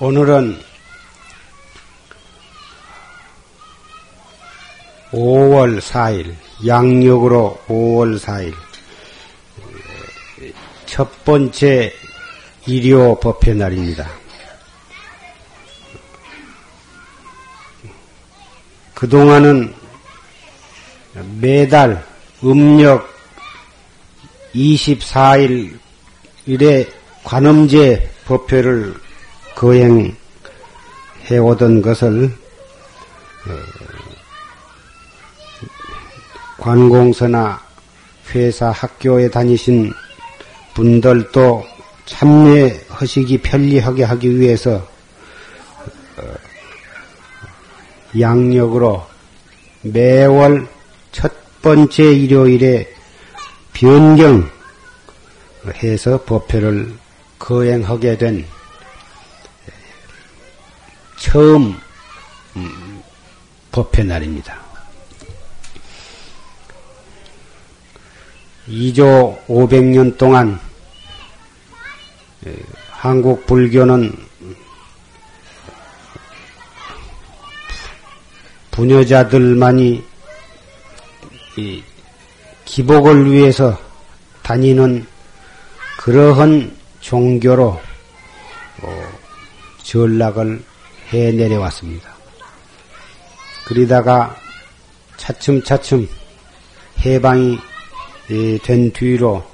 오늘은 5월 4일, 양력으로 5월 4일, 첫 번째 일요 법회 날입니다. 그동안은 매달 음력 24일 일에 관음제 법회를 거행해 오던 것을 어, 관공서나 회사 학교에 다니신 분들도 참여하시기 편리하게 하기 위해서 어, 양력으로 매월 첫 번째 일요일에 변경해서 법회를 거행하게 된 처음 음, 법회 날입니다. 2조 500년 동안 한국 불교는 부녀자들만이 기복을 위해서 다니는 그러한 종교로 어, 전락을 해 내려왔습니다. 그러다가 차츰차츰 해방이 된 뒤로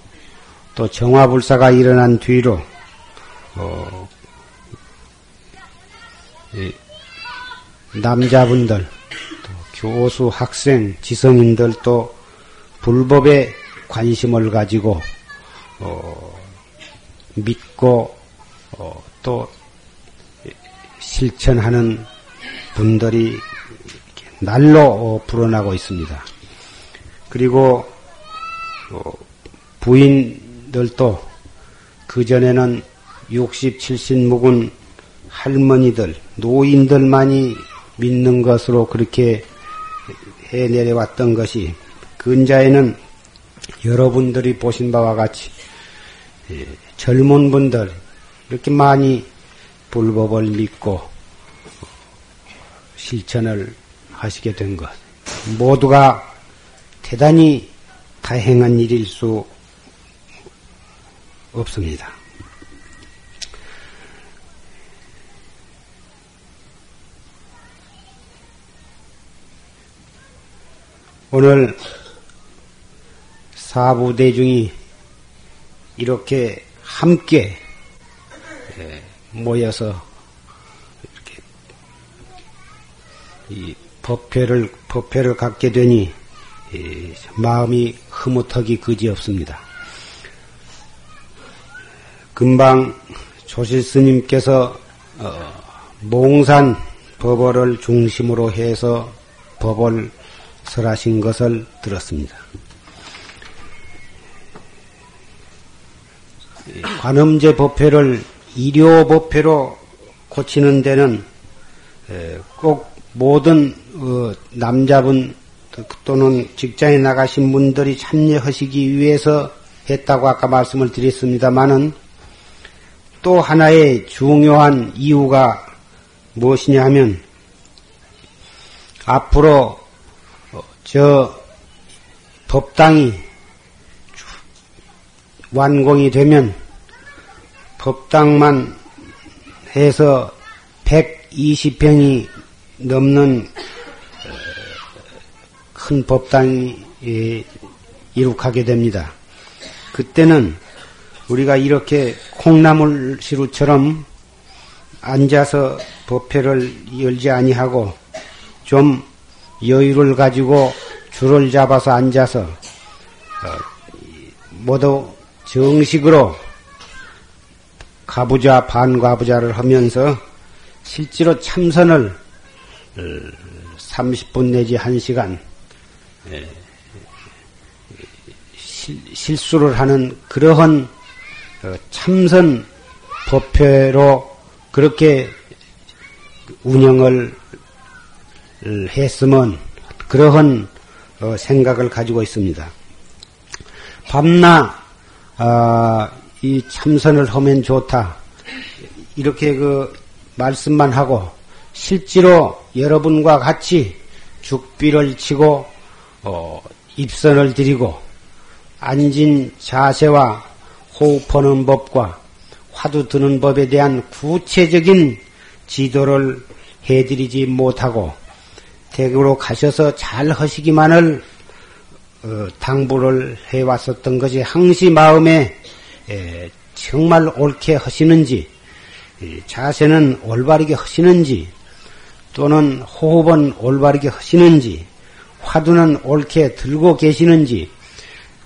또 정화불사가 일어난 뒤로 어, 남자분들 또 교수 학생 지성인들도 불법에 관심을 가지고 어, 믿고 어, 또 실천하는 분들이 날로 불어나고 있습니다. 그리고 어, 부인들도 그전에는 60, 70 묵은 할머니들, 노인들만이 믿는 것으로 그렇게 해 내려왔던 것이 근자에는 여러분들이 보신 바와 같이 예, 젊은 분들 이렇게 많이 불법을 믿고 실천을 하시게 된 것. 모두가 대단히 다행한 일일 수 없습니다. 오늘 사부대중이 이렇게 함께 예, 모여서 이렇게 이 법회를 법회를 갖게 되니 마음이 흐뭇하기 그지없습니다. 금방 조실 스님께서 어, 몽산 법어를 중심으로 해서 법을 설하신 것을 들었습니다. 관음제 법회를 일요 법회로 고치는 데는 꼭 모든 어, 남자분 또는 직장에 나가신 분들이 참여하시기 위해서 했다고 아까 말씀을 드렸습니다만은 또 하나의 중요한 이유가 무엇이냐 하면 앞으로 저 법당이 완공이 되면 법당만 해서 120평이 넘는 큰 법당이 이룩하게 됩니다. 그때는 우리가 이렇게 콩나물 시루처럼 앉아서 법회를 열지 아니하고 좀 여유를 가지고 줄을 잡아서 앉아서 어, 모두 정식으로 가부좌 반가부좌를 하면서 실제로 참선을 30분 어, 내지 1시간 실수를 하는 그러한 어, 참선 법회로 그렇게 운영을 했으면 그러한 어, 생각을 가지고 있습니다. 밤낮 아, 이 참선을 하면 좋다. 이렇게 그 말씀만 하고 실제로 여러분과 같이 죽비를 치고 어, 입선을 드리고 앉은 자세와 호흡하는 법과 화두 드는 법에 대한 구체적인 지도를 해드리지 못하고 대구로 가셔서 잘 하시기만을 어, 당부를 해왔었던 것이 항시 마음에 에, 정말 옳게 하시는지 자세는 올바르게 하시는지 또는 호흡은 올바르게 하시는지 화두는 옳게 들고 계시는지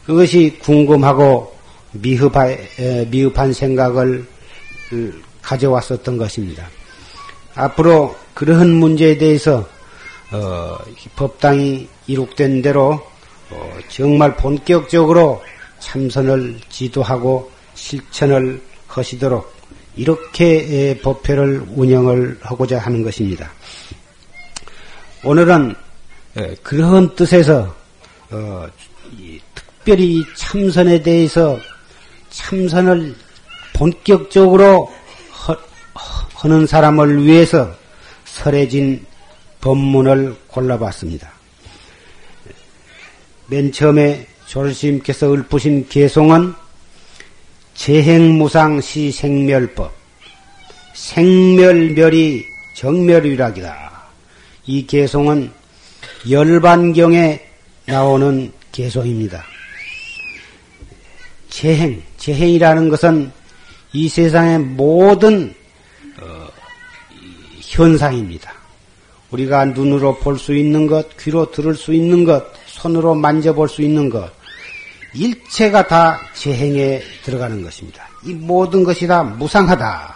그것이 궁금하고 미흡한, 생각을 가져왔었던 것입니다. 앞으로 그러한 문제에 대해서 어, 법당이 이룩된 대로 어, 정말 본격적으로 참선을 지도하고 실천을 하시도록 이렇게 법회를 운영을 하고자 하는 것입니다. 오늘은 그런 뜻에서 어, 특별히 참선에 대해서 참선을 본격적으로 허, 하는 사람을 위해서 설해진 법문을 골라봤습니다. 맨 처음에 조르스님께서 읊으신 개송은 재행무상시 생멸법, 생멸멸이 정멸이락이다. 이 개송은 열반경에 나오는 개송입니다. 재행, 재행이라는 것은 이 세상의 모든 어, 현상입니다. 우리가 눈으로 볼 수 있는 것, 귀로 들을 수 있는 것, 손으로 만져볼 수 있는 것, 일체가 다 재행에 들어가는 것입니다. 이 모든 것이 다 무상하다.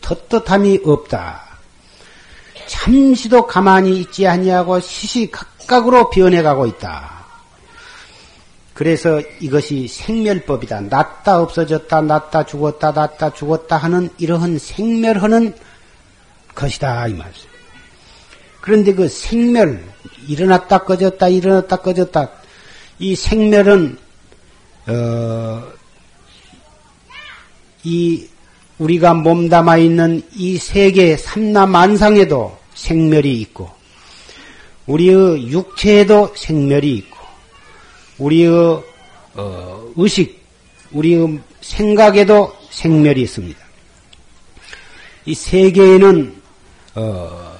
떳떳함이 없다. 잠시도 가만히 있지 아니하고 시시각각으로 변해가고 있다. 그래서 이것이 생멸법이다. 낫다 없어졌다, 낫다 죽었다, 낫다 죽었다 하는 이러한 생멸하는 것이다 이 말씀. 그런데 그 생멸 일어났다 꺼졌다 일어났다 꺼졌다 이 생멸은 어, 이 우리가 몸담아 있는 이 세계 삼라만상에도 생멸이 있고 우리의 육체에도 생멸이 있고 우리의 어, 의식, 우리의 생각에도 생멸이 있습니다. 이 세계에는 어,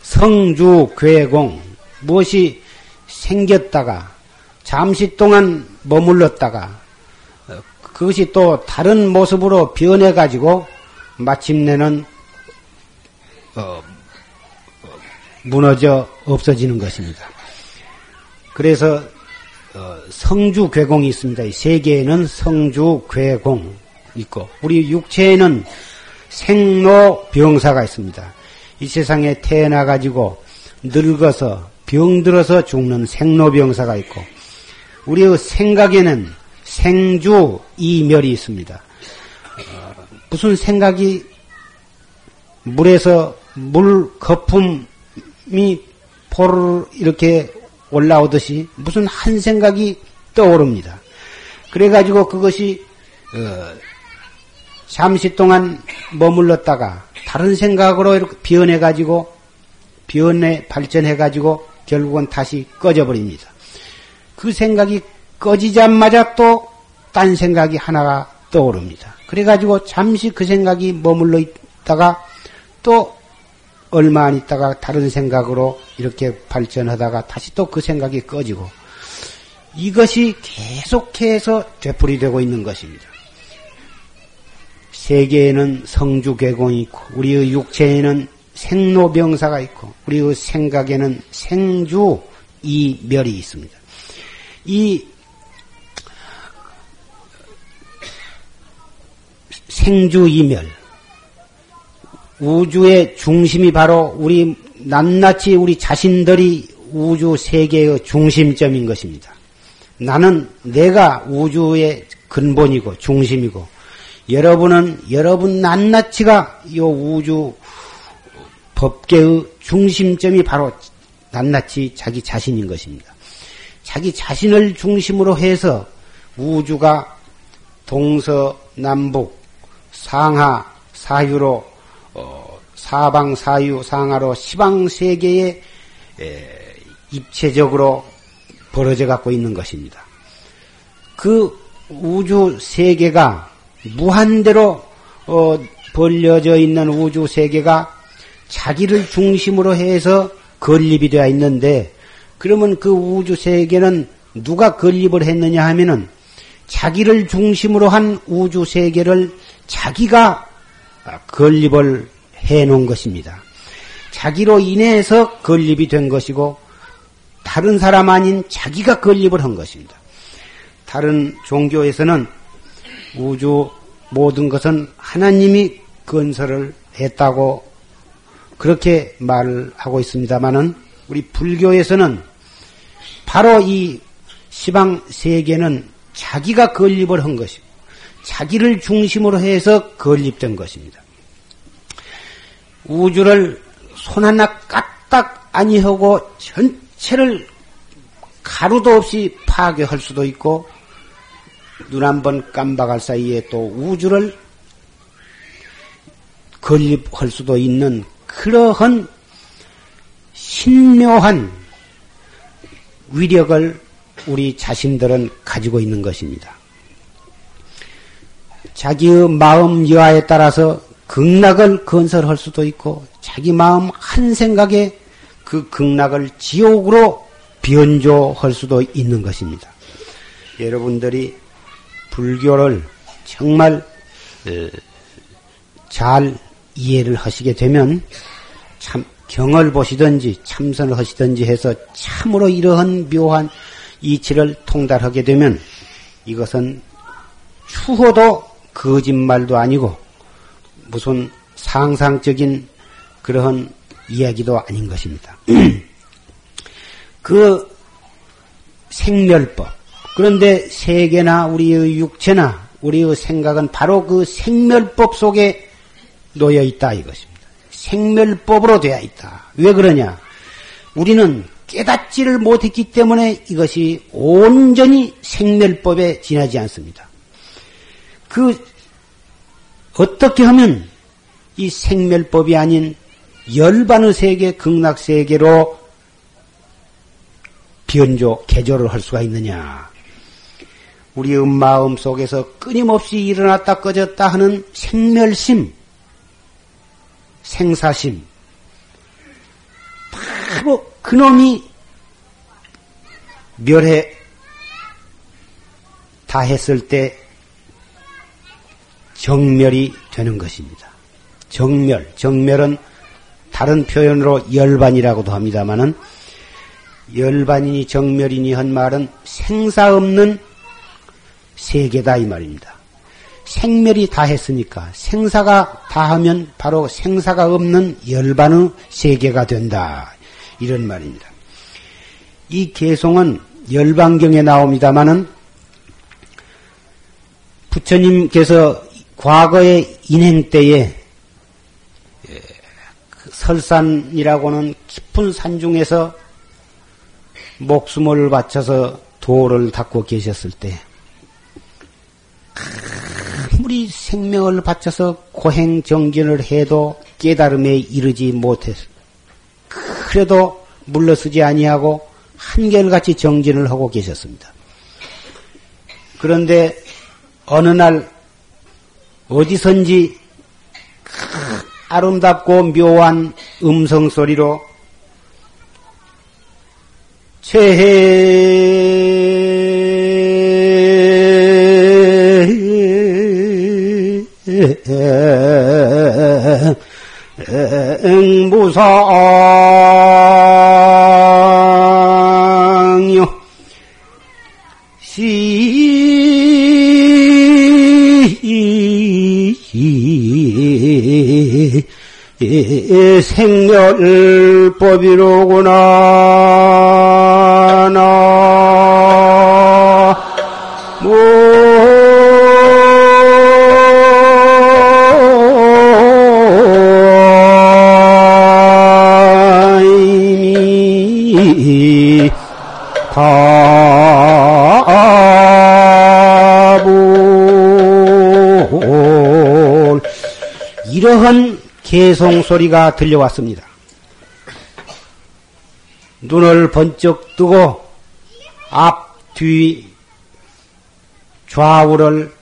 성주 괴공 무엇이 생겼다가 잠시 동안 머물렀다가 어, 그것이 또 다른 모습으로 변해 가지고 마침내는 어, 무너져 없어지는 것입니다. 그래서 어, 성주 괴공이 있습니다. 세계에는 성주 괴공 있고 우리 육체에는 생로 병사가 있습니다. 이 세상에 태어나 가지고 늙어서 병들어서 죽는 생로병사가 있고 우리의 생각에는 생주 이멸이 있습니다. 어, 무슨 생각이 물에서 물 거품 이 포를 이렇게 올라오듯이 무슨 한 생각이 떠오릅니다. 그래가지고 그것이 어, 잠시 동안 머물렀다가 다른 생각으로 이렇게 변해가지고 변해 발전해가지고 결국은 다시 꺼져버립니다. 그 생각이 꺼지자마자 또 딴 생각이 하나가 떠오릅니다. 그래가지고 잠시 그 생각이 머물러 있다가 또 얼마 안 있다가 다른 생각으로 이렇게 발전하다가 다시 또 그 생각이 꺼지고 이것이 계속해서 되풀이되고 있는 것입니다. 세계에는 성주개공이 있고 우리의 육체에는 생로병사가 있고 우리의 생각에는 생주 이멸이 있습니다. 이 생주 이멸 우주의 중심이 바로 우리 낱낱이 우리 자신들이 우주 세계의 중심점인 것입니다. 나는 내가 우주의 근본이고 중심이고 여러분은 여러분 낱낱이가 이 우주 법계의 중심점이 바로 낱낱이 자기 자신인 것입니다. 자기 자신을 중심으로 해서 우주가 동서남북 상하 사유로 사방 사유 상하로 시방 세계에 입체적으로 벌어져 갖고 있는 것입니다. 그 우주 세계가 무한대로 어, 벌려져 있는 우주 세계가 자기를 중심으로 해서 건립이 되어 있는데 그러면 그 우주 세계는 누가 건립을 했느냐 하면은 자기를 중심으로 한 우주 세계를 자기가 건립을 해 놓은 것입니다. 자기로 인해서 건립이 된 것이고 다른 사람 아닌 자기가 건립을 한 것입니다. 다른 종교에서는 우주 모든 것은 하나님이 건설을 했다고 그렇게 말을 하고 있습니다만은 우리 불교에서는 바로 이 시방 세계는 자기가 건립을 한 것이고 자기를 중심으로 해서 건립된 것입니다. 우주를 손 하나 까딱 아니하고 전체를 가루도 없이 파괴할 수도 있고 눈 한 번 깜박할 사이에 또 우주를 건립할 수도 있는 그러한 신묘한 위력을 우리 자신들은 가지고 있는 것입니다. 자기의 마음 여하에 따라서 극락을 건설할 수도 있고 자기 마음 한 생각에 그 극락을 지옥으로 변조할 수도 있는 것입니다. 여러분들이 불교를 정말 잘 이해를 하시게 되면 참 경을 보시든지 참선을 하시든지 해서 참으로 이러한 묘한 이치를 통달하게 되면 이것은 추호도 거짓말도 아니고 무슨 상상적인 그러한 이야기도 아닌 것입니다. 그 생멸법. 그런데 세계나 우리의 육체나 우리의 생각은 바로 그 생멸법 속에 놓여 있다 이것입니다. 생멸법으로 되어 있다. 왜 그러냐? 우리는 깨닫지를 못했기 때문에 이것이 온전히 생멸법에 지나지 않습니다. 그 어떻게 하면 이 생멸법이 아닌 열반의 세계, 극락 세계로 변조, 개조를 할 수가 있느냐? 우리의 마음 속에서 끊임없이 일어났다 꺼졌다 하는 생멸심, 생사심, 바로 그놈이 멸해 다 했을 때 정멸이 되는 것입니다. 정멸, 정멸은 다른 표현으로 열반이라고도 합니다만은 열반이니 정멸이니 한 말은 생사 없는 세계다 이 말입니다. 생멸이 다 했으니까 생사가 다하면 바로 생사가 없는 열반의 세계가 된다. 이런 말입니다. 이 개송은 열반경에 나옵니다마는 부처님께서 과거의 인행 때에 예, 그 설산이라고는 깊은 산 중에서 목숨을 바쳐서 도를 닦고 계셨을 때 아무리 생명을 바쳐서 고행 정진을 해도 깨달음에 이르지 못해서 그래도 물러서지 아니하고 한결같이 정진을 하고 계셨습니다. 그런데 어느 날 어디선지 아름답고 묘한 음성 소리로 무상요 시 생멸법이로구나 개송 소리가 들려왔습니다. 눈을 번쩍 뜨고 앞, 뒤, 좌우를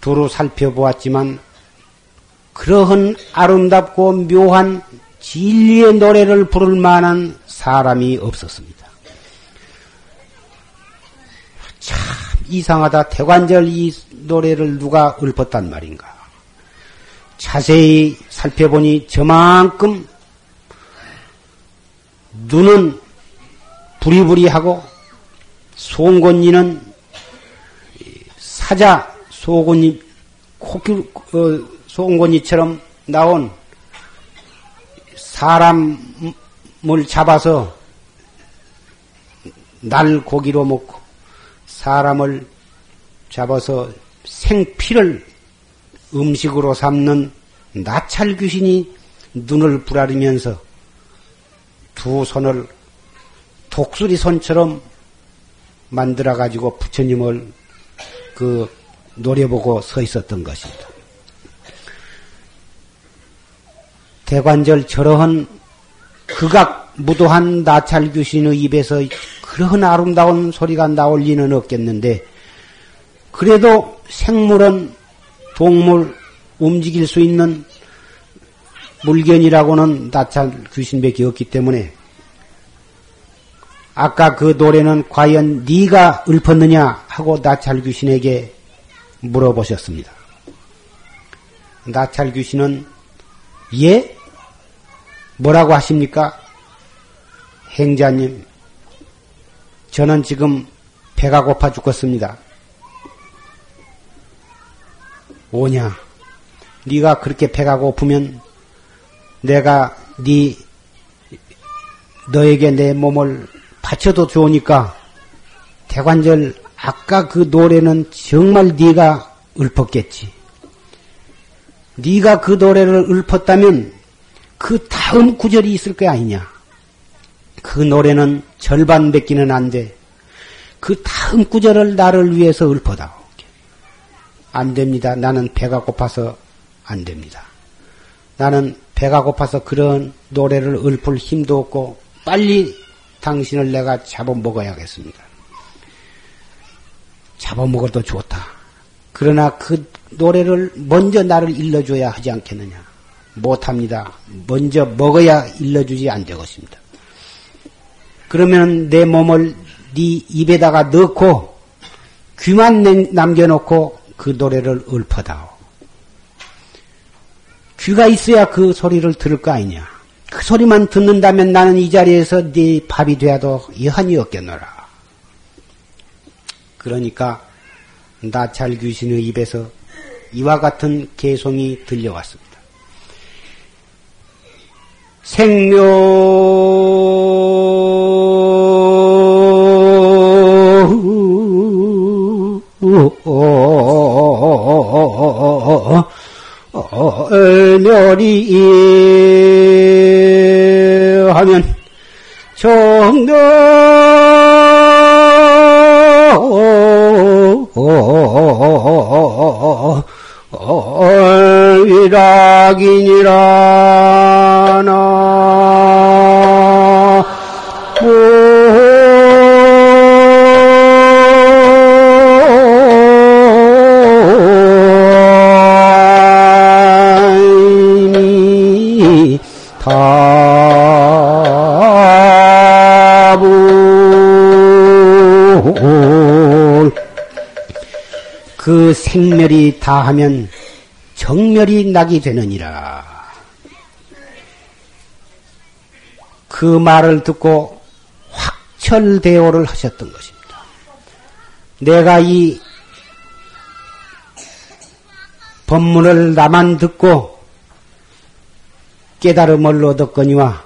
두루 살펴보았지만 그러한 아름답고 묘한 진리의 노래를 부를 만한 사람이 없었습니다. 참 이상하다. 대관절 이 노래를 누가 읊었단 말인가. 자세히 살펴보니 저만큼 눈은 부리부리하고 송곳니는 사자 소곤니 코끼 어, 송곳니처럼 나온 사람을 잡아서 날 고기로 먹고 사람을 잡아서 생피를 음식으로 삼는 나찰 귀신이 눈을 부라리면서 두 손을 독수리 손처럼 만들어 가지고 부처님을 그 노려보고 서 있었던 것입니다. 대관절 저러한 극악 무도한 나찰 귀신의 입에서 그러한 아름다운 소리가 나올 리는 없겠는데 그래도 생물은 동물 움직일 수 있는 물견이라고는 나찰 귀신밖에 없기 때문에 아까 그 노래는 과연 네가 읊었느냐 하고 나찰 귀신에게 물어보셨습니다. 나찰 귀신은 예? 뭐라고 하십니까? 행자님, 저는 지금 배가 고파 죽겠습니다. 오냐? 네가 그렇게 배가 고프면 내가 네 너에게 내 몸을 바쳐도 좋으니까 대관절 아까 그 노래는 정말 네가 읊었겠지. 네가 그 노래를 읊었다면 그 다음 구절이 있을 거 아니냐. 그 노래는 절반 뱉기는 안 돼. 그 다음 구절을 나를 위해서 읊어다오. 안 됩니다. 나는 배가 고파서 안 됩니다. 나는 배가 고파서 그런 노래를 읊을 힘도 없고 빨리 당신을 내가 잡아먹어야겠습니다. 잡아먹어도 좋다. 그러나 그 노래를 먼저 나를 일러줘야 하지 않겠느냐. 못합니다. 먼저 먹어야 일러주지 않되것입니다. 그러면 내 몸을 네 입에다가 넣고 귀만 남겨놓고 그 노래를 읊어다오. 귀가 있어야 그 소리를 들을 거 아니냐. 그 소리만 듣는다면 나는 이 자리에서 네 밥이 되어도 여한이 없겠노라. 그러니까 나찰 귀신의 입에서 이와 같은 개송이 들려왔습니다. 생명 멸 그 생멸이 다하면 정멸이 나게 되느니라. 그 말을 듣고 확철대오를 하셨던 것입니다. 내가 이 법문을 나만 듣고 깨달음을 얻었거니와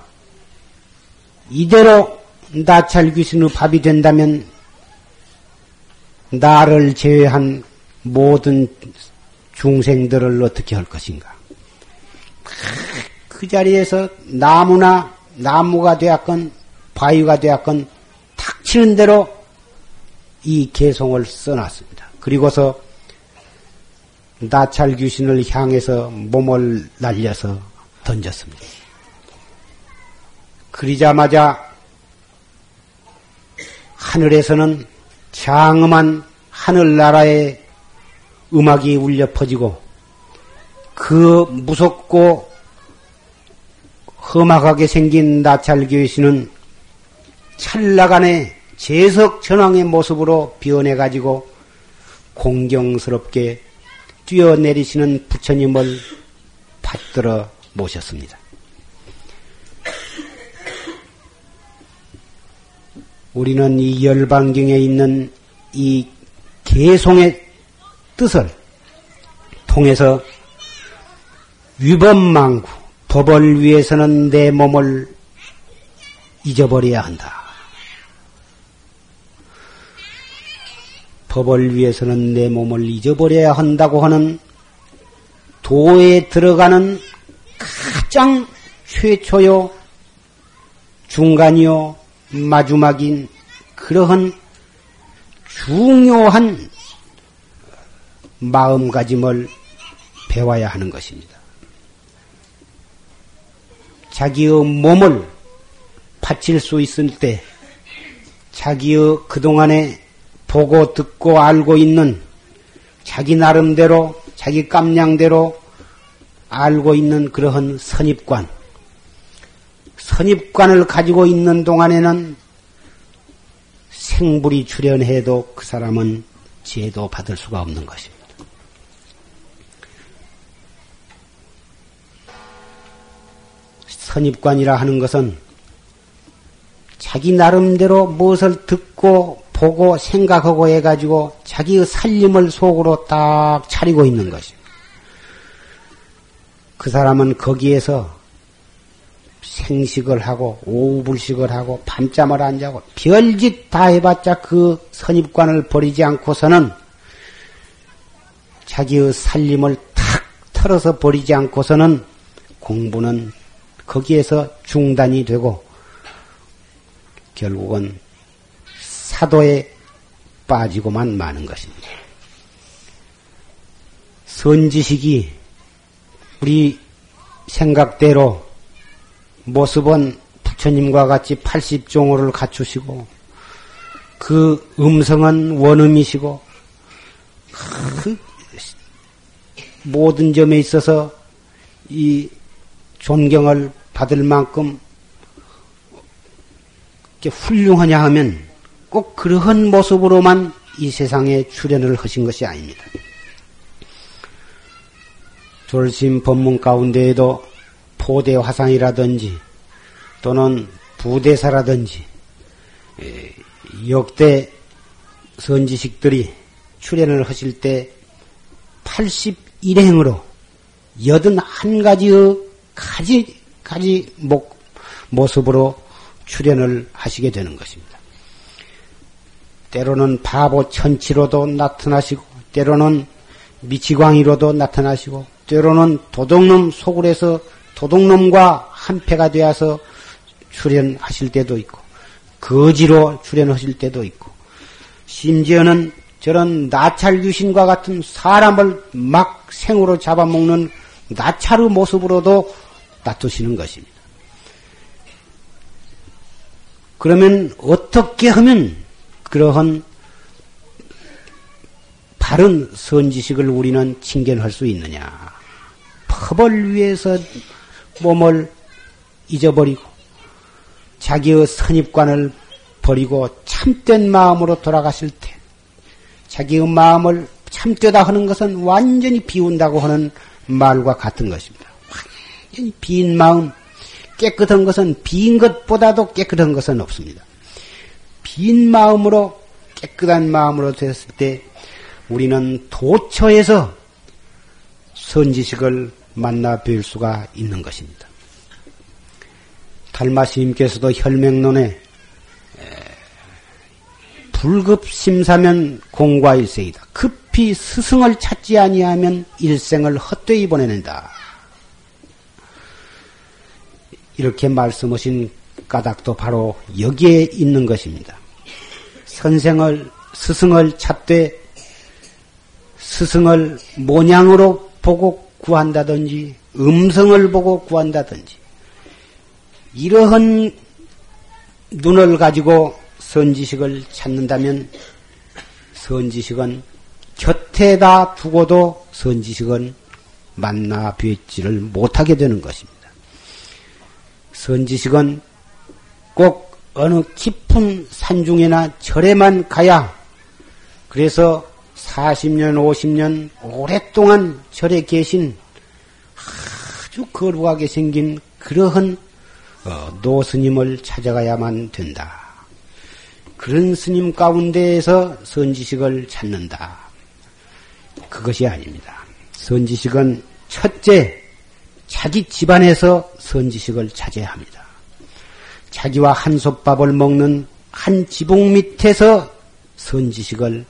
이대로 나찰 귀신의 밥이 된다면 나를 제외한 모든 중생들을 어떻게 할 것인가? 그 자리에서 나무나 나무가 되었건 바위가 되었건 탁치는 대로 이 개송을 써놨습니다. 그리고서 나찰 귀신을 향해서 몸을 날려서 던졌습니다. 그리자마자 하늘에서는 장엄한 하늘나라의 음악이 울려 퍼지고 그 무섭고 험악하게 생긴 나찰 귀신은 찰나간에 재석 전왕의 모습으로 변해 가지고 공경스럽게 뛰어내리시는 부처님을 받들어 모셨습니다. 우리는 이 열반경에 있는 이 개송의 뜻을 통해서 위법망구, 법을 위해서는 내 몸을 잊어버려야 한다. 법을 위해서는 내 몸을 잊어버려야 한다고 하는 도에 들어가는 가장 최초요, 중간이요, 마지막인 그러한 중요한 마음가짐을 배워야 하는 것입니다. 자기의 몸을 바칠 수 있을 때 자기의 그동안에 보고 듣고 알고 있는 자기 나름대로 자기 깜냥대로 알고 있는 그러한 선입관, 선입관을 가지고 있는 동안에는 생불이 출현해도 그 사람은 지혜도 받을 수가 없는 것입니다. 선입관이라 하는 것은 자기 나름대로 무엇을 듣고 보고 생각하고 해가지고 자기의 살림을 속으로 딱 차리고 있는 것입니다. 그 사람은 거기에서 생식을 하고 오후불식을 하고 밤잠을 안 자고 별짓 다 해봤자 그 선입관을 버리지 않고서는 자기의 살림을 탁 털어서 버리지 않고서는 공부는 거기에서 중단이 되고 결국은 사도에 빠지고만 마는 것입니다. 선지식이 우리 생각대로 모습은 부처님과 같이 80종호를 갖추시고 그 음성은 원음이시고 그 모든 점에 있어서 이 존경을 받을 만큼 훌륭하냐 하면 꼭 그러한 모습으로만 이 세상에 출연을 하신 것이 아닙니다. 졸심 법문 가운데에도 포대 화상이라든지 또는 부대사라든지 역대 선지식들이 출연을 하실 때 81행으로 81가지의 가지, 가지 목, 모습으로 출연을 하시게 되는 것입니다. 때로는 바보 천치로도 나타나시고, 때로는 미치광이로도 나타나시고, 때로는 도둑놈 속을해서 도둑놈과 한패가 되어서 출연하실 때도 있고, 거지로 출연하실 때도 있고, 심지어는 저런 나찰 귀신과 같은 사람을 막 생으로 잡아먹는 나찰의 모습으로도 나타시는 것입니다. 그러면 어떻게 하면 그러한 바른 선지식을 우리는 칭견할 수 있느냐? 법을 위해서 몸을 잊어버리고 자기의 선입관을 버리고 참된 마음으로 돌아가실 때 자기의 마음을 참되다 하는 것은 완전히 비운다고 하는 말과 같은 것입니다. 완전히 빈 마음, 깨끗한 것은 빈 것보다도 깨끗한 것은 없습니다. 빈 마음으로 깨끗한 마음으로 되었을 때 우리는 도처에서 선지식을 만나 뵐 수가 있는 것입니다. 달마스님께서도 혈맹론에 불급심사면 공과 일생이다. 급히 스승을 찾지 아니하면 일생을 헛되이 보내는다. 이렇게 말씀하신 까닭도 바로 여기에 있는 것입니다. 선생을 스승을 찾되 스승을 모양으로 보고 구한다든지 음성을 보고 구한다든지 이러한 눈을 가지고 선지식을 찾는다면 선지식은 곁에다 두고도 선지식은 만나 뵙지를 못하게 되는 것입니다. 선지식은 꼭 어느 깊은 산중이나 절에만 가야 그래서 40년, 50년 오랫동안 절에 계신 아주 거룩하게 생긴 그러한 어, 노스님을 찾아가야만 된다. 그런 스님 가운데에서 선지식을 찾는다. 그것이 아닙니다. 선지식은 첫째, 자기 집안에서 선지식을 찾아야 합니다. 자기와 한솥밥을 먹는 한 지붕 밑에서 선지식을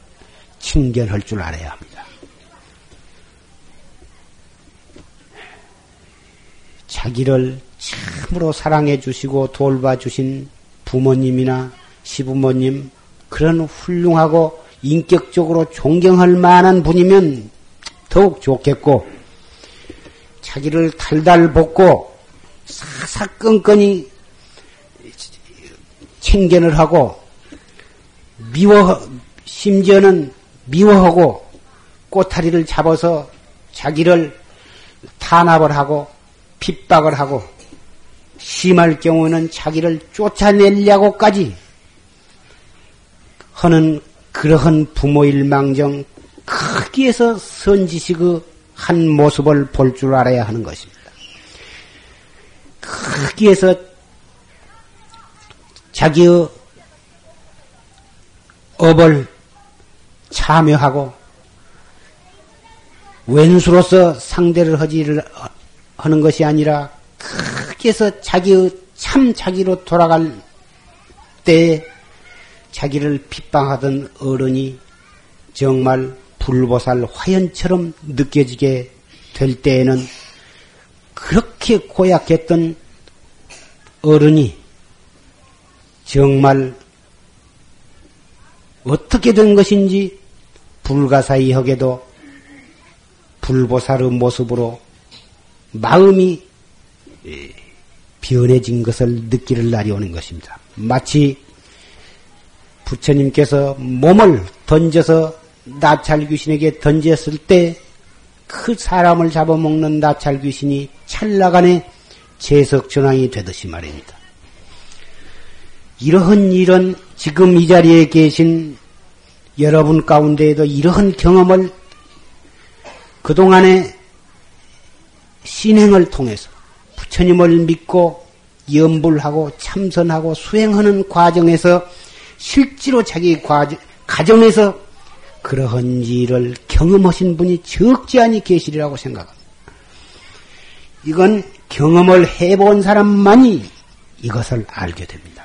친견할 줄 알아야 합니다. 자기를 참으로 사랑해 주시고 돌봐 주신 부모님이나 시부모님 그런 훌륭하고 인격적으로 존경할 만한 분이면 더욱 좋겠고 자기를 달달 볶고 사사건건이 챙견을 하고 미워 심지어는 미워하고 꼬타리를 잡아서 자기를 탄압을 하고 핍박을 하고 심할 경우는 자기를 쫓아내려고까지 하는 그러한 부모일 망정 크기에서 선지식의 한 모습을 볼 줄 알아야 하는 것입니다. 크기에서 자기의 업을 참여하고 왼수로서 상대를 하지를 하는 것이 아니라 크게서 자기의 참 자기로 돌아갈 때에 자기를 핍박하던 어른이 정말 불보살 화연처럼 느껴지게 될 때에는 그렇게 고약했던 어른이 정말 어떻게 된 것인지 불가사의하게도 불보살의 모습으로 마음이 변해진 것을 느끼는 날이 오는 것입니다. 마치 부처님께서 몸을 던져서 나찰 귀신에게 던졌을 때 그 사람을 잡아먹는 나찰 귀신이 찰나간에 재석전왕이 되듯이 말입니다. 이러한 일은 지금 이 자리에 계신 여러분 가운데에도 이러한 경험을 그동안에 신행을 통해서 부처님을 믿고 염불하고 참선하고 수행하는 과정에서 실제로 자기 가정에서 그러한 일을 경험하신 분이 적지 않이 계시리라고 생각합니다. 이건 경험을 해본 사람만이 이것을 알게 됩니다.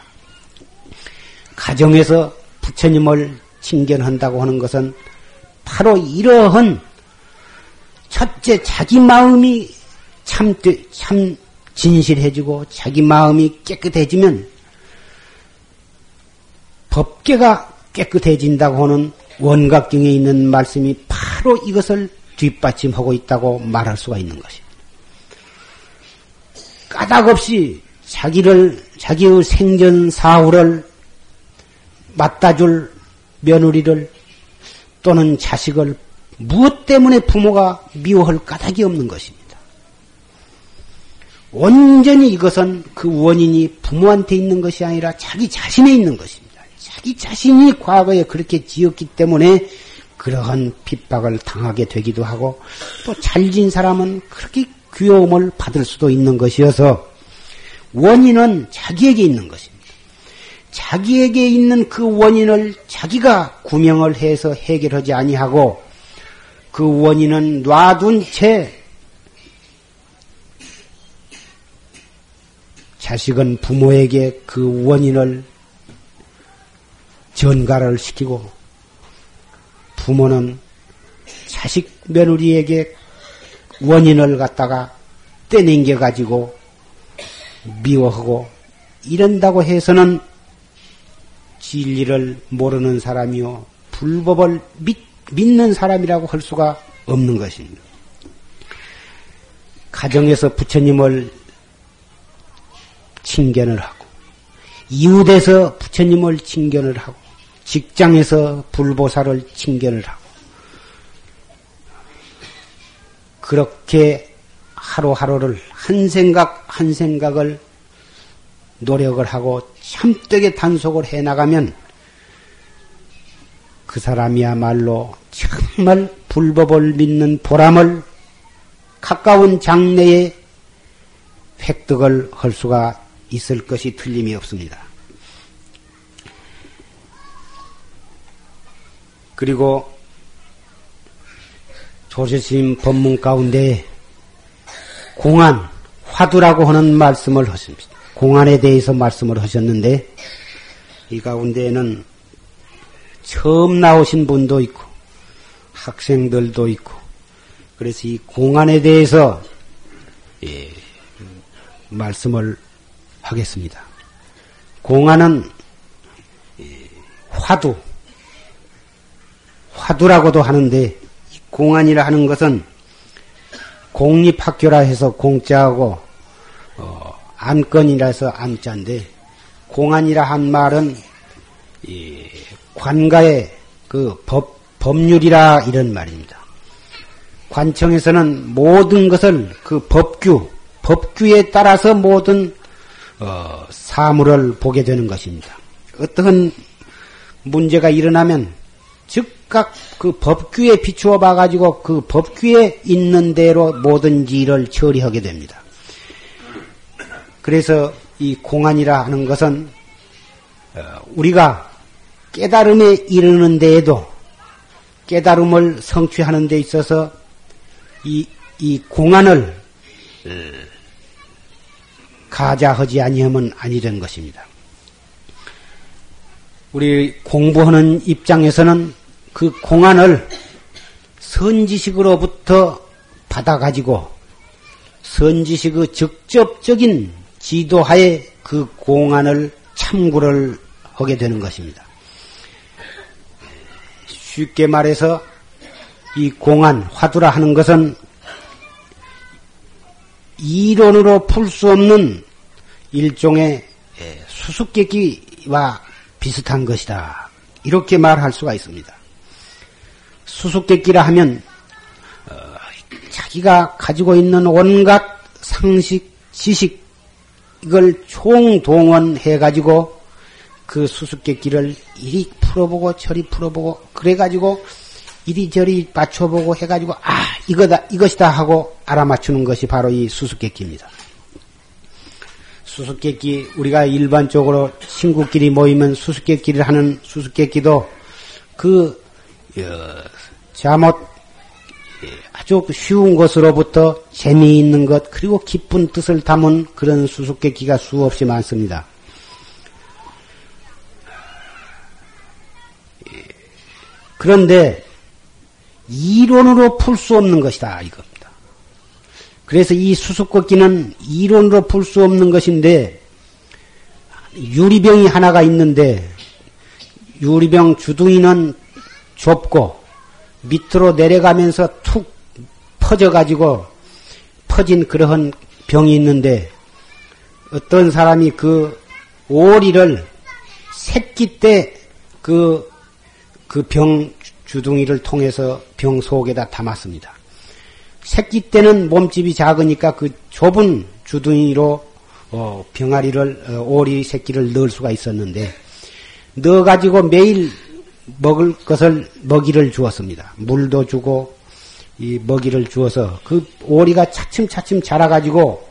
가정에서 부처님을 칭견한다고 하는 것은 바로 이러한 첫째 자기 마음이 참, 참 진실해지고 자기 마음이 깨끗해지면 법계가 깨끗해진다고 하는 원각경에 있는 말씀이 바로 이것을 뒷받침하고 있다고 말할 수가 있는 것입니다. 까닭 없이 자기를, 자기의 생전 사후를 맞다줄 며느리를 또는 자식을 무엇 때문에 부모가 미워할 까닭이 없는 것입니다. 온전히 이것은 그 원인이 부모한테 있는 것이 아니라 자기 자신에 있는 것입니다. 자기 자신이 과거에 그렇게 지었기 때문에 그러한 핍박을 당하게 되기도 하고 또 잘진 사람은 그렇게 귀여움을 받을 수도 있는 것이어서 원인은 자기에게 있는 것입니다. 자기에게 있는 그 원인을 자기가 구명을 해서 해결하지 아니하고 그 원인은 놔둔 채 자식은 부모에게 그 원인을 전가를 시키고 부모는 자식 며느리에게 원인을 갖다가 떼냉겨 가지고 미워하고 이런다고 해서는 진리를 모르는 사람이요 불법을 믿는 사람이라고 할 수가 없는 것입니다. 가정에서 부처님을 칭견을 하고, 이웃에서 부처님을 칭견을 하고, 직장에서 불보살을 칭견을 하고, 그렇게 하루하루를 한 생각 한 생각을 노력을 하고 참되게 단속을 해 나가면 그 사람이야말로 정말 불법을 믿는 보람을 가까운 장래에 획득을 할 수가 있을 것이 틀림이 없습니다. 그리고 조세스님 법문 가운데 공안, 화두라고 하는 말씀을 하십니다. 공안에 대해서 말씀을 하셨는데 이 가운데에는 처음 나오신 분도 있고 학생들도 있고 그래서 이 공안에 대해서 예, 말씀을 하겠습니다. 공안은 예, 화두, 화두라고도 하는데 공안이라 하는 것은 공립학교라 해서 공짜하고 어, 안건이라서 안자인데 공안이라 한 말은 관가의 그 법, 법률이라 이런 말입니다. 관청에서는 모든 것을 그 법규, 법규에 따라서 모든 어, 사물을 보게 되는 것입니다. 어떤 문제가 일어나면 즉각 그 법규에 비추어 봐가지고 그 법규에 있는 대로 모든 일을 처리하게 됩니다. 그래서 이 공안이라 하는 것은 어, 우리가 깨달음에 이르는 데에도 깨달음을 성취하는 데 있어서 이, 이 공안을 어, 가자하지 아니하면 아니된 것입니다. 우리 공부하는 입장에서는 그 공안을 선지식으로부터 받아가지고 선지식의 직접적인 지도하에 그 공안을 참고를 하게 되는 것입니다. 쉽게 말해서 이 공안, 화두라 하는 것은 이론으로 풀 수 없는 일종의 수수께끼와 비슷한 것이다. 이렇게 말할 수가 있습니다. 수수께끼라 하면 어, 자기가 가지고 있는 온갖 상식, 지식 이걸 총동원해 가지고 그 수수께끼를 이리 풀어보고 저리 풀어보고 그래 가지고 이리저리 맞춰보고 해 가지고 아 이거다 이것이다 하고 알아맞추는 것이 바로 이 수수께끼입니다. 수수께끼 우리가 일반적으로 친구끼리 모이면 수수께끼를 하는 수수께끼도 그 어, 잘못 예, 아주 쉬운 것으로부터 재미있는 것 그리고 기쁜 뜻을 담은 그런 수수께끼가 수없이 많습니다. 예, 그런데 이론으로 풀 수 없는 것이다 이겁니다. 그래서 이 수수께끼는 이론으로 풀 수 없는 것인데 유리병이 하나가 있는데 유리병 주둥이는 좁고 밑으로 내려가면서 툭 퍼져가지고 퍼진 그러한 병이 있는데 어떤 사람이 그 오리를 새끼 때 그, 그 병 주둥이를 통해서 병 속에다 담았습니다. 새끼 때는 몸집이 작으니까 그 좁은 주둥이로 어, 병아리를, 어, 오리 새끼를 넣을 수가 있었는데, 넣어가지고 매일 먹을 것을 먹이를 주었습니다. 물도 주고 이 먹이를 주어서 그 오리가 차츰차츰 자라가지고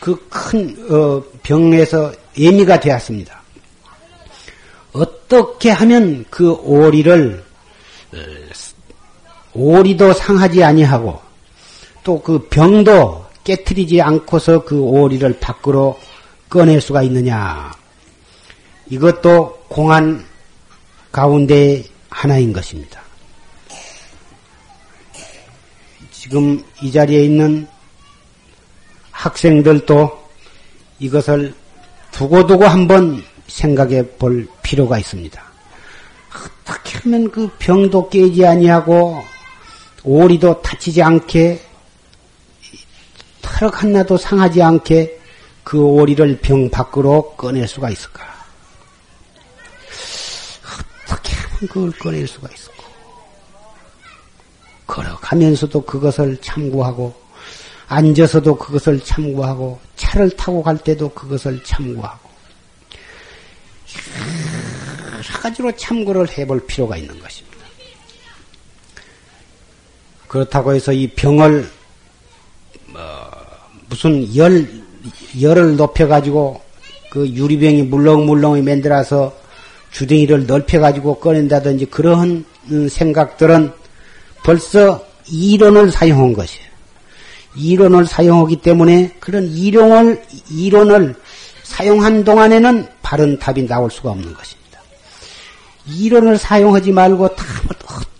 그큰 어, 병에서 예미가 되었습니다. 어떻게 하면 그 오리를 어, 오리도 상하지 아니하고 또 그 병도 깨뜨리지 않고서 그 오리를 밖으로 꺼낼 수가 있느냐? 이것도 공안 가운데 하나인 것입니다. 지금 이 자리에 있는 학생들도 이것을 두고두고 한번 생각해 볼 필요가 있습니다. 어떻게 하면 그 병도 깨지 아니하고 오리도 다치지 않게 털럭 하나도 상하지 않게 그 오리를 병 밖으로 꺼낼 수가 있을까? 어떻게 하면 그걸 꺼낼 수가 있을까? 걸어가면서도 그것을 참고하고 앉아서도 그것을 참고하고 차를 타고 갈 때도 그것을 참고하고 여러 가지로 참고를 해볼 필요가 있는 것입니다. 그렇다고 해서 이 병을 뭐 무슨 열 열을 높여가지고 그 유리병이 물렁물렁히 만들어서 주댕이를 넓혀가지고 꺼낸다든지 그러한 생각들은 벌써 이론을 사용한 것이에요. 이론을 사용하기 때문에 그런 이론을 이론을 사용한 동안에는 바른 답이 나올 수가 없는 것입니다. 이론을 사용하지 말고 답을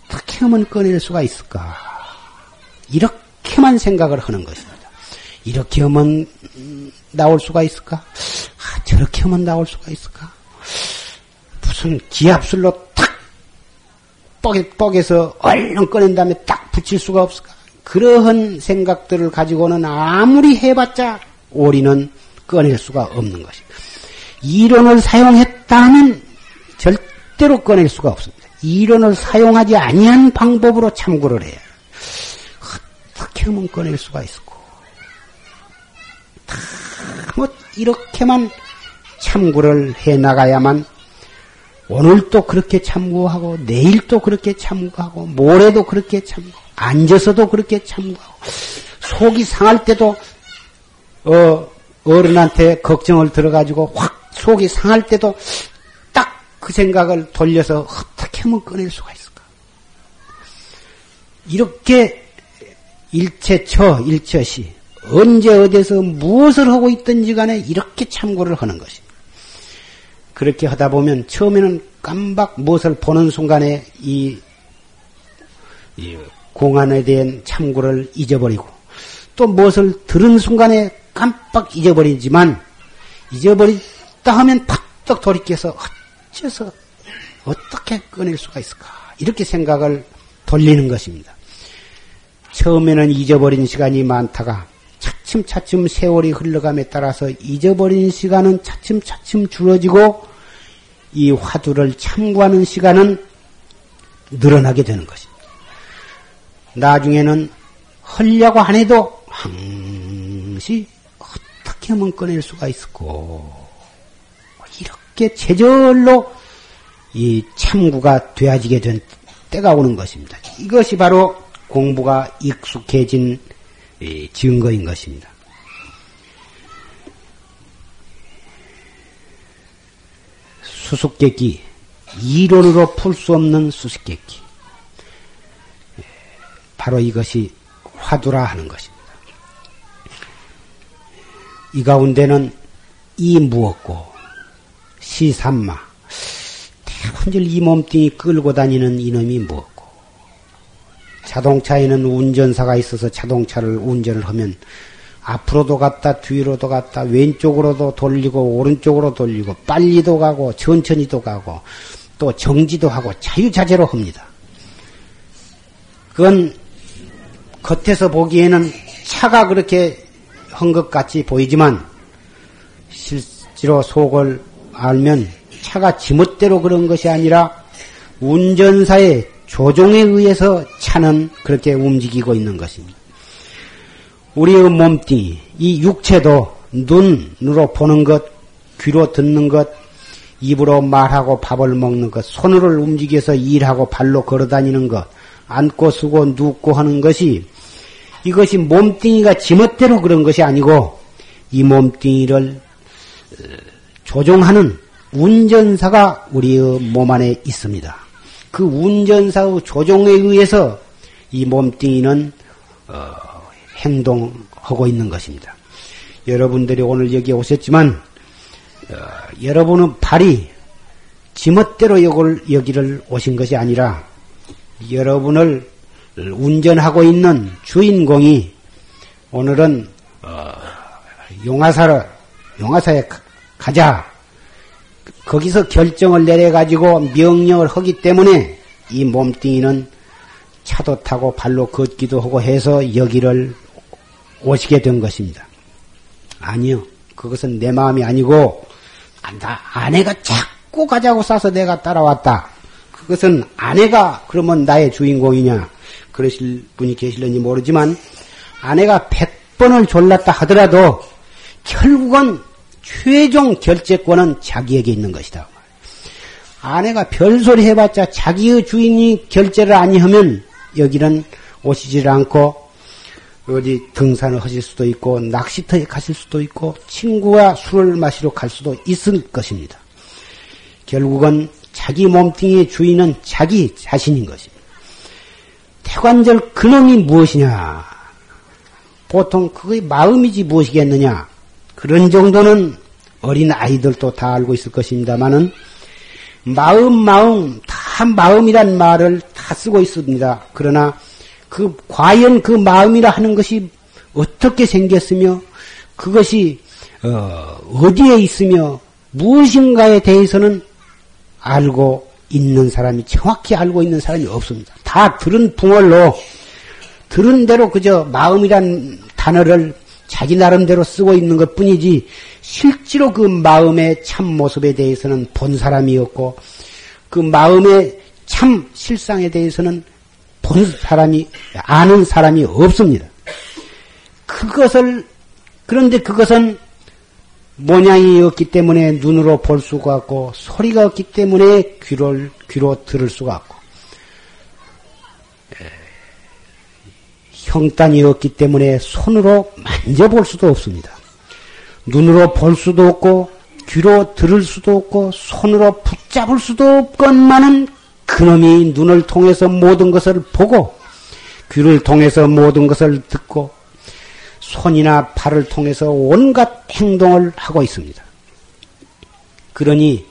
어떻게 하면 꺼낼 수가 있을까? 이렇게만 생각을 하는 것입니다. 이렇게 하면 나올 수가 있을까? 아, 저렇게 하면 나올 수가 있을까? 무슨 기압술로 탁 뻑에, 뻑에서 얼른 꺼낸 다음에 딱 붙일 수가 없을까? 그러한 생각들을 가지고는 아무리 해봤자 오리는 꺼낼 수가 없는 것입니다. 이론을 사용했다면 절대로 꺼낼 수가 없습니다. 이론을 사용하지 아니한 방법으로 참고를 해야 어떻게 하면 꺼낼 수가 있을까? 뭐 이렇게만 참고를 해 나가야만 오늘도 그렇게 참고하고 내일도 그렇게 참고하고 모레도 그렇게 참고 앉아서도 그렇게 참고하고 속이 상할 때도 어 어른한테 걱정을 들어가지고 확 속이 상할 때도 딱 그 생각을 돌려서 어떻게 하면 꺼낼 수가 있을까? 이렇게 일체처 일처시 언제 어디서 무엇을 하고 있든지 간에 이렇게 참고를 하는 것입니다. 그렇게 하다 보면 처음에는 깜박 무엇을 보는 순간에 이, 이 공안에 대한 참고를 잊어버리고 또 무엇을 들은 순간에 깜빡 잊어버리지만 잊어버리다 하면 팍떡 돌이켜서 어째서 어떻게 꺼낼 수가 있을까 이렇게 생각을 돌리는 것입니다. 처음에는 잊어버린 시간이 많다가 차츰차츰 세월이 흘러감에 따라서 잊어버린 시간은 차츰차츰 줄어지고 이 화두를 참고하는 시간은 늘어나게 되는 것입니다. 나중에는 헐려고 안 해도 항시 어떻게 하면 꺼낼 수가 있을고 이렇게 제절로 이 참구가 되어지게 된 때가 오는 것입니다. 이것이 바로 공부가 익숙해진 증거인 것입니다. 수수께끼, 이론으로 풀 수 없는 수수께끼. 바로 이것이 화두라 하는 것입니다. 이 가운데는 이 무엇고, 시삼마, 대군절 이 몸뚱이 끌고 다니는 이놈이 무엇고, 자동차에는 운전사가 있어서 자동차를 운전을 하면 앞으로도 갔다 뒤로도 갔다 왼쪽으로도 돌리고 오른쪽으로 돌리고 빨리도 가고 천천히도 가고 또 정지도 하고 자유자재로 합니다. 그건 겉에서 보기에는 차가 그렇게 한 것 같이 보이지만 실제로 속을 알면 차가 지멋대로 그런 것이 아니라 운전사의 조종에 의해서 차는 그렇게 움직이고 있는 것입니다. 우리의 몸뚱이, 이 육체도 눈으로 보는 것, 귀로 듣는 것, 입으로 말하고 밥을 먹는 것, 손으로 움직여서 일하고 발로 걸어 다니는 것, 앉고 쓰고 눕고 하는 것이 이것이 몸뚱이가 지멋대로 그런 것이 아니고 이 몸뚱이를 어, 조종하는 운전사가 우리의 몸 안에 있습니다. 그 운전사의 조종에 의해서 이 몸뚱이는 어, 행동하고 있는 것입니다. 여러분들이 오늘 여기 오셨지만 어, 여러분은 발이 지멋대로 여기를, 여기를 오신 것이 아니라 여러분을 운전하고 있는 주인공이 오늘은 어, 용화사를 용화사에 가자 거기서 결정을 내려가지고 명령을 하기 때문에 이 몸뚱이는 차도 타고 발로 걷기도 하고 해서 여기를 오시게 된 것입니다. 아니요. 그것은 내 마음이 아니고, 아, 나 아내가 자꾸 가자고 싸서 내가 따라왔다. 그것은 아내가 그러면 나의 주인공이냐. 그러실 분이 계실는지 모르지만, 아내가 백번을 졸랐다 하더라도, 결국은 최종 결재권은 자기에게 있는 것이다. 아내가 별소리 해봤자 자기의 주인이 결제를 아니하면 여기는 오시질 않고 어디 등산을 하실 수도 있고 낚시터에 가실 수도 있고 친구와 술을 마시러 갈 수도 있을 것입니다. 결국은 자기 몸뚱이의 주인은 자기 자신인 것입니다. 태관절 그놈이 무엇이냐? 보통 그의 마음이지 무엇이겠느냐? 그런 정도는 어린 아이들도 다 알고 있을 것입니다만은 마음, 마음, 다 마음이란 말을 다 쓰고 있습니다. 그러나 그, 과연 그 마음이라 하는 것이 어떻게 생겼으며 그것이, 어, 어디에 있으며 무엇인가에 대해서는 알고 있는 사람이, 정확히 알고 있는 사람이 없습니다. 다 들은 붕얼로, 들은 대로 그저 마음이란 단어를 자기 나름대로 쓰고 있는 것 뿐이지, 실제로 그 마음의 참 모습에 대해서는 본 사람이 없고, 그 마음의 참 실상에 대해서는 본 사람이, 아는 사람이 없습니다. 그것을, 그런데 그것은 모양이 없기 때문에 눈으로 볼 수가 없고, 소리가 없기 때문에 귀를, 귀로 들을 수가 없고, 형단이 없기 때문에 손으로 만져볼 수도 없습니다. 눈으로 볼 수도 없고, 귀로 들을 수도 없고, 손으로 붙잡을 수도 없건만은 그놈이 눈을 통해서 모든 것을 보고, 귀를 통해서 모든 것을 듣고, 손이나 발을 통해서 온갖 행동을 하고 있습니다. 그러니,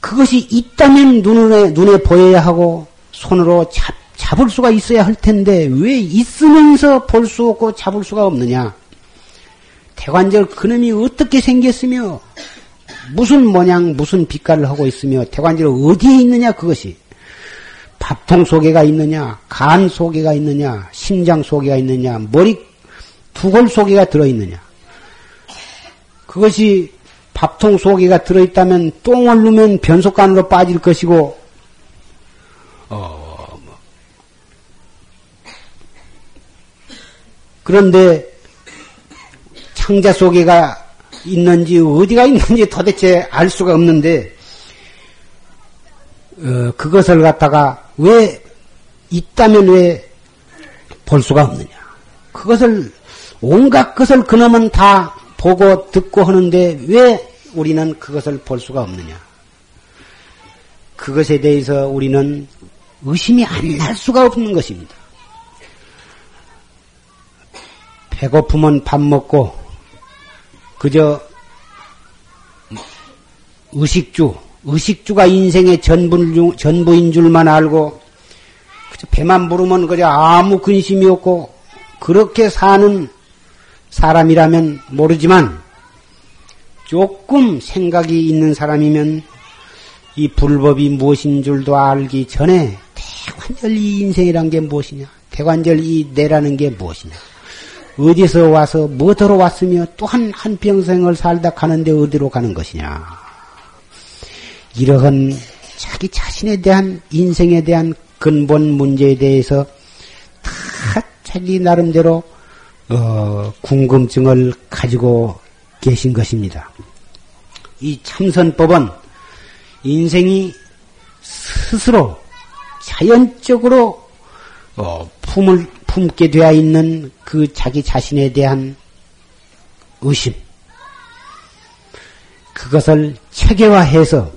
그것이 있다면 눈에, 눈에 보여야 하고, 손으로 잡, 잡을 수가 있어야 할 텐데, 왜 있으면서 볼 수 없고 잡을 수가 없느냐? 태관절 그놈이 어떻게 생겼으며 무슨 모양 무슨 빛깔을 하고 있으며 태관절 어디에 있느냐 그것이 밥통 속에가 있느냐 간 속에가 있느냐 심장 속에가 있느냐 머리 두골 속에가 들어 있느냐 그것이 밥통 속에가 들어 있다면 똥을 누면 변속관으로 빠질 것이고 어, 그런데 창자 속에가 있는지 어디가 있는지 도대체 알 수가 없는데 어, 그것을 갖다가 왜 있다면 왜 볼 수가 없느냐? 그것을 온갖 것을 그놈은 다 보고 듣고 하는데 왜 우리는 그것을 볼 수가 없느냐? 그것에 대해서 우리는 의심이 안 날 수가 없는 것입니다. 배고프면 밥 먹고 그저 의식주, 의식주가 인생의 전부, 전부인 줄만 알고 그저 배만 부르면 그저 아무 근심이 없고 그렇게 사는 사람이라면 모르지만 조금 생각이 있는 사람이면 이 불법이 무엇인 줄도 알기 전에 대관절 이 인생이란 게 무엇이냐? 대관절 이 내라는 게 무엇이냐? 어디서 와서 뭐더러 왔으며 또한 한 평생을 살다 가는데 어디로 가는 것이냐. 이러한 자기 자신에 대한 인생에 대한 근본 문제에 대해서 다 자기 나름대로 어, 궁금증을 가지고 계신 것입니다. 이 참선법은 인생이 스스로 자연적으로 어, 품을 품게 되어 있는 그 자기 자신에 대한 의심, 그것을 체계화해서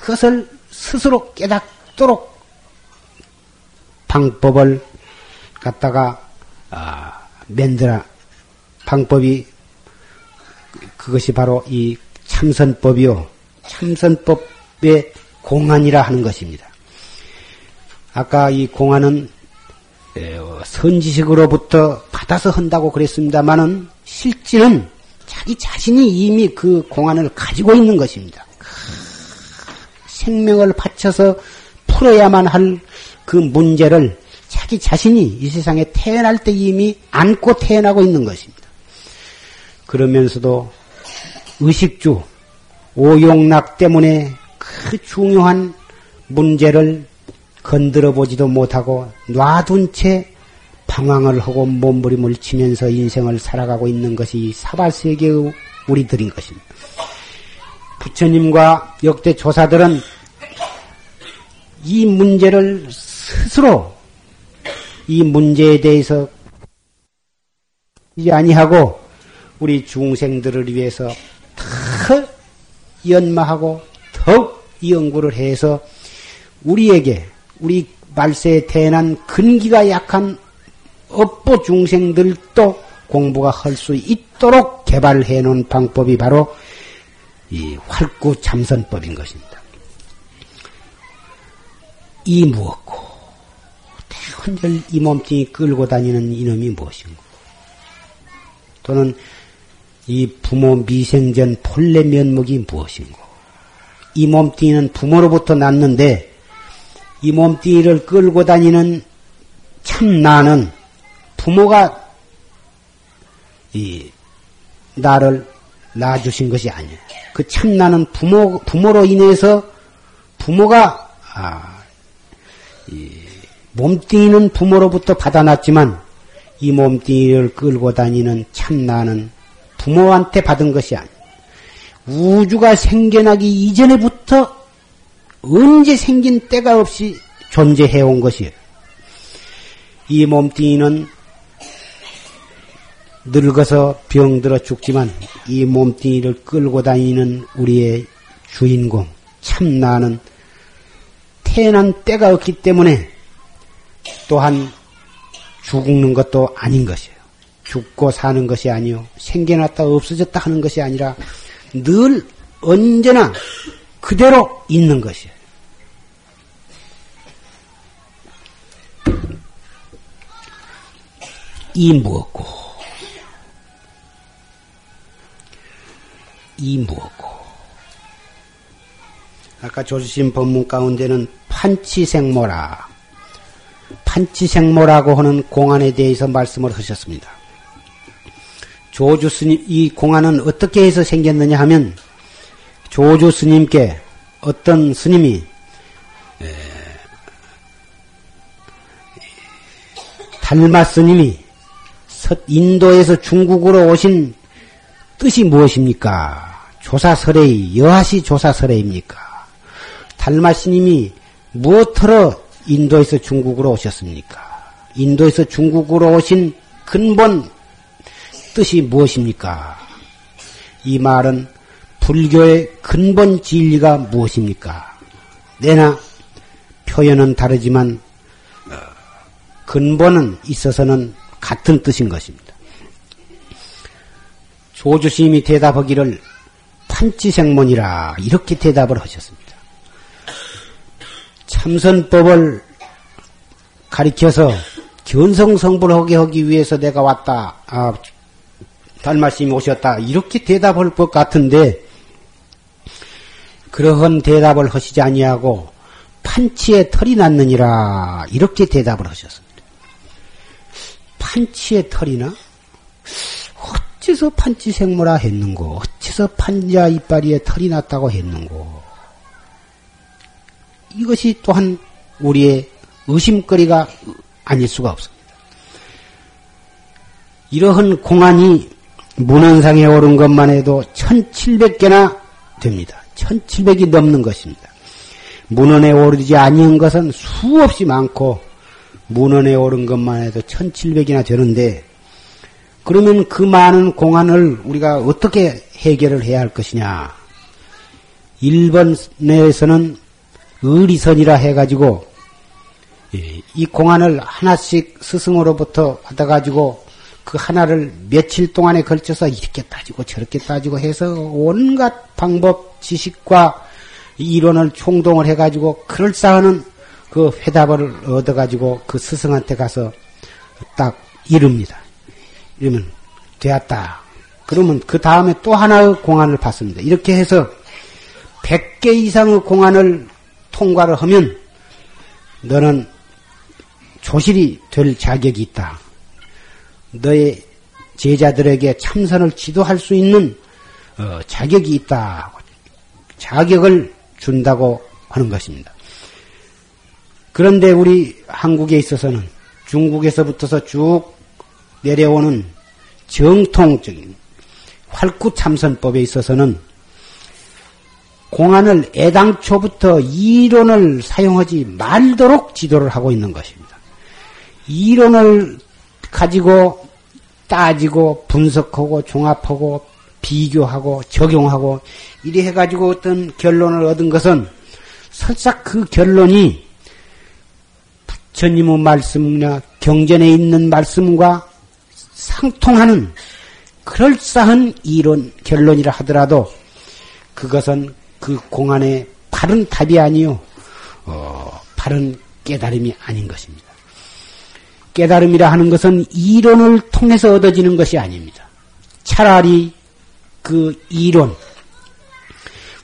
그것을 스스로 깨닫도록 방법을 갖다가 아, 만들어. 방법이 그것이 바로 이 참선법이요. 참선법의 공안이라 하는 것입니다. 아까 이 공안은 선지식으로부터 받아서 한다고 그랬습니다만은 실제는 자기 자신이 이미 그 공안을 가지고 있는 것입니다. 생명을 바쳐서 풀어야만 할 그 문제를 자기 자신이 이 세상에 태어날 때 이미 안고 태어나고 있는 것입니다. 그러면서도 의식주, 오용락 때문에 그 중요한 문제를 건드려 보지도 못하고 놔둔 채 방황을 하고 몸부림을 치면서 인생을 살아가고 있는 것이 사발세계의 우리들인 것입니다. 부처님과 역대 조사들은 이 문제를 스스로 이 문제에 대해서 아니하고 우리 중생들을 위해서 더 연마하고 더욱 연구를 해서 우리에게 우리 말세에 태어난 근기가 약한 업보 중생들도 공부가 할 수 있도록 개발해 놓은 방법이 바로 이 활구 참선법인 것입니다. 이 무엇고? 대헌절 이 몸뚱이 끌고 다니는 이놈이 무엇인고? 또는 이 부모 미생전 본래 면목이 무엇인고? 이 몸뚱이는 부모로부터 났는데 이 몸뚱이를 끌고 다니는 참 나는 부모가 이 나를 낳아주신 것이 아니에요. 그 참 나는 부모 부모로 인해서 부모가 아, 이 몸뚱이는 부모로부터 받아놨지만 이 몸뚱이를 끌고 다니는 참 나는 부모한테 받은 것이 아니에요. 우주가 생겨나기 이전에부터 언제 생긴 때가 없이 존재해 온 것이에요. 이 몸뚱이는 늙어서 병들어 죽지만 이 몸뚱이를 끌고 다니는 우리의 주인공 참 나는 태어난 때가 없기 때문에 또한 죽는 것도 아닌 것이에요. 죽고 사는 것이 아니요 생겨났다 없어졌다 하는 것이 아니라 늘 언제나 그대로 있는 것이에요. 이 무엇고 이 무엇고 아까 조주신 법문 가운데는 판치생모라 판치생모라고 하는 공안에 대해서 말씀을 하셨습니다. 조주 스님 이 공안은 어떻게 해서 생겼느냐 하면 조주 스님께 어떤 스님이 달마 스님이 인도에서 중국으로 오신 뜻이 무엇입니까? 조사설의 여하시 조사설의입니까? 달마 스님이 무엇으로 인도에서 중국으로 오셨습니까? 인도에서 중국으로 오신 근본 뜻이 무엇입니까? 이 말은 불교의 근본 진리가 무엇입니까? 내나 표현은 다르지만 어, 근본은 있어서는 같은 뜻인 것입니다. 조주심이 대답하기를 판치생문이라 이렇게 대답을 하셨습니다. 참선법을 가리켜서 견성성불 하게 하기 위해서 내가 왔다. 아, 달마심이 오셨다. 이렇게 대답할 것 같은데 그러한 대답을 하시지 아니하고 판치에 털이 났느니라 이렇게 대답을 하셨습니다. 판치에 털이나 어째서 판치 생모라 했는고 어째서 판자 이빨이에 털이 났다고 했는고 이것이 또한 우리의 의심거리가 아닐 수가 없습니다. 이러한 공안이 문헌상에 오른 것만 해도 1700개나 됩니다. 1700이 넘는 것입니다. 문헌에 오르지 아니한 것은 수없이 많고 문헌에 오른 것만 해도 1700이나 되는데 그러면 그 많은 공안을 우리가 어떻게 해결을 해야 할 것이냐? 일본에서는 의리선이라 해가지고 이 공안을 하나씩 스승으로부터 받아가지고 그 하나를 며칠 동안에 걸쳐서 이렇게 따지고 저렇게 따지고 해서 온갖 방법, 지식과 이론을 총동을 해가지고 그럴싸하는 그 회답을 얻어가지고 그 스승한테 가서 딱 이릅니다. 이러면 되었다. 그러면 그 다음에 또 하나의 공안을 받습니다. 이렇게 해서 100개 이상의 공안을 통과를 하면 너는 조실이 될 자격이 있다. 너의 제자들에게 참선을 지도할 수 있는 어, 자격이 있다. 자격을 준다고 하는 것입니다. 그런데 우리 한국에 있어서는 중국에서부터서 쭉 내려오는 정통적인 활구 참선법에 있어서는 공안을 애당초부터 이론을 사용하지 말도록 지도를 하고 있는 것입니다. 이론을 가지고 따지고 분석하고 종합하고 비교하고 적용하고 이래 해가지고 어떤 결론을 얻은 것은 설사 그 결론이 부처님의 말씀이나 경전에 있는 말씀과 상통하는 그럴싸한 이론 결론이라 하더라도 그것은 그 공안의 바른 답이 아니요, 어, 바른 깨달음이 아닌 것입니다. 깨달음이라 하는 것은 이론을 통해서 얻어지는 것이 아닙니다. 차라리 그 이론,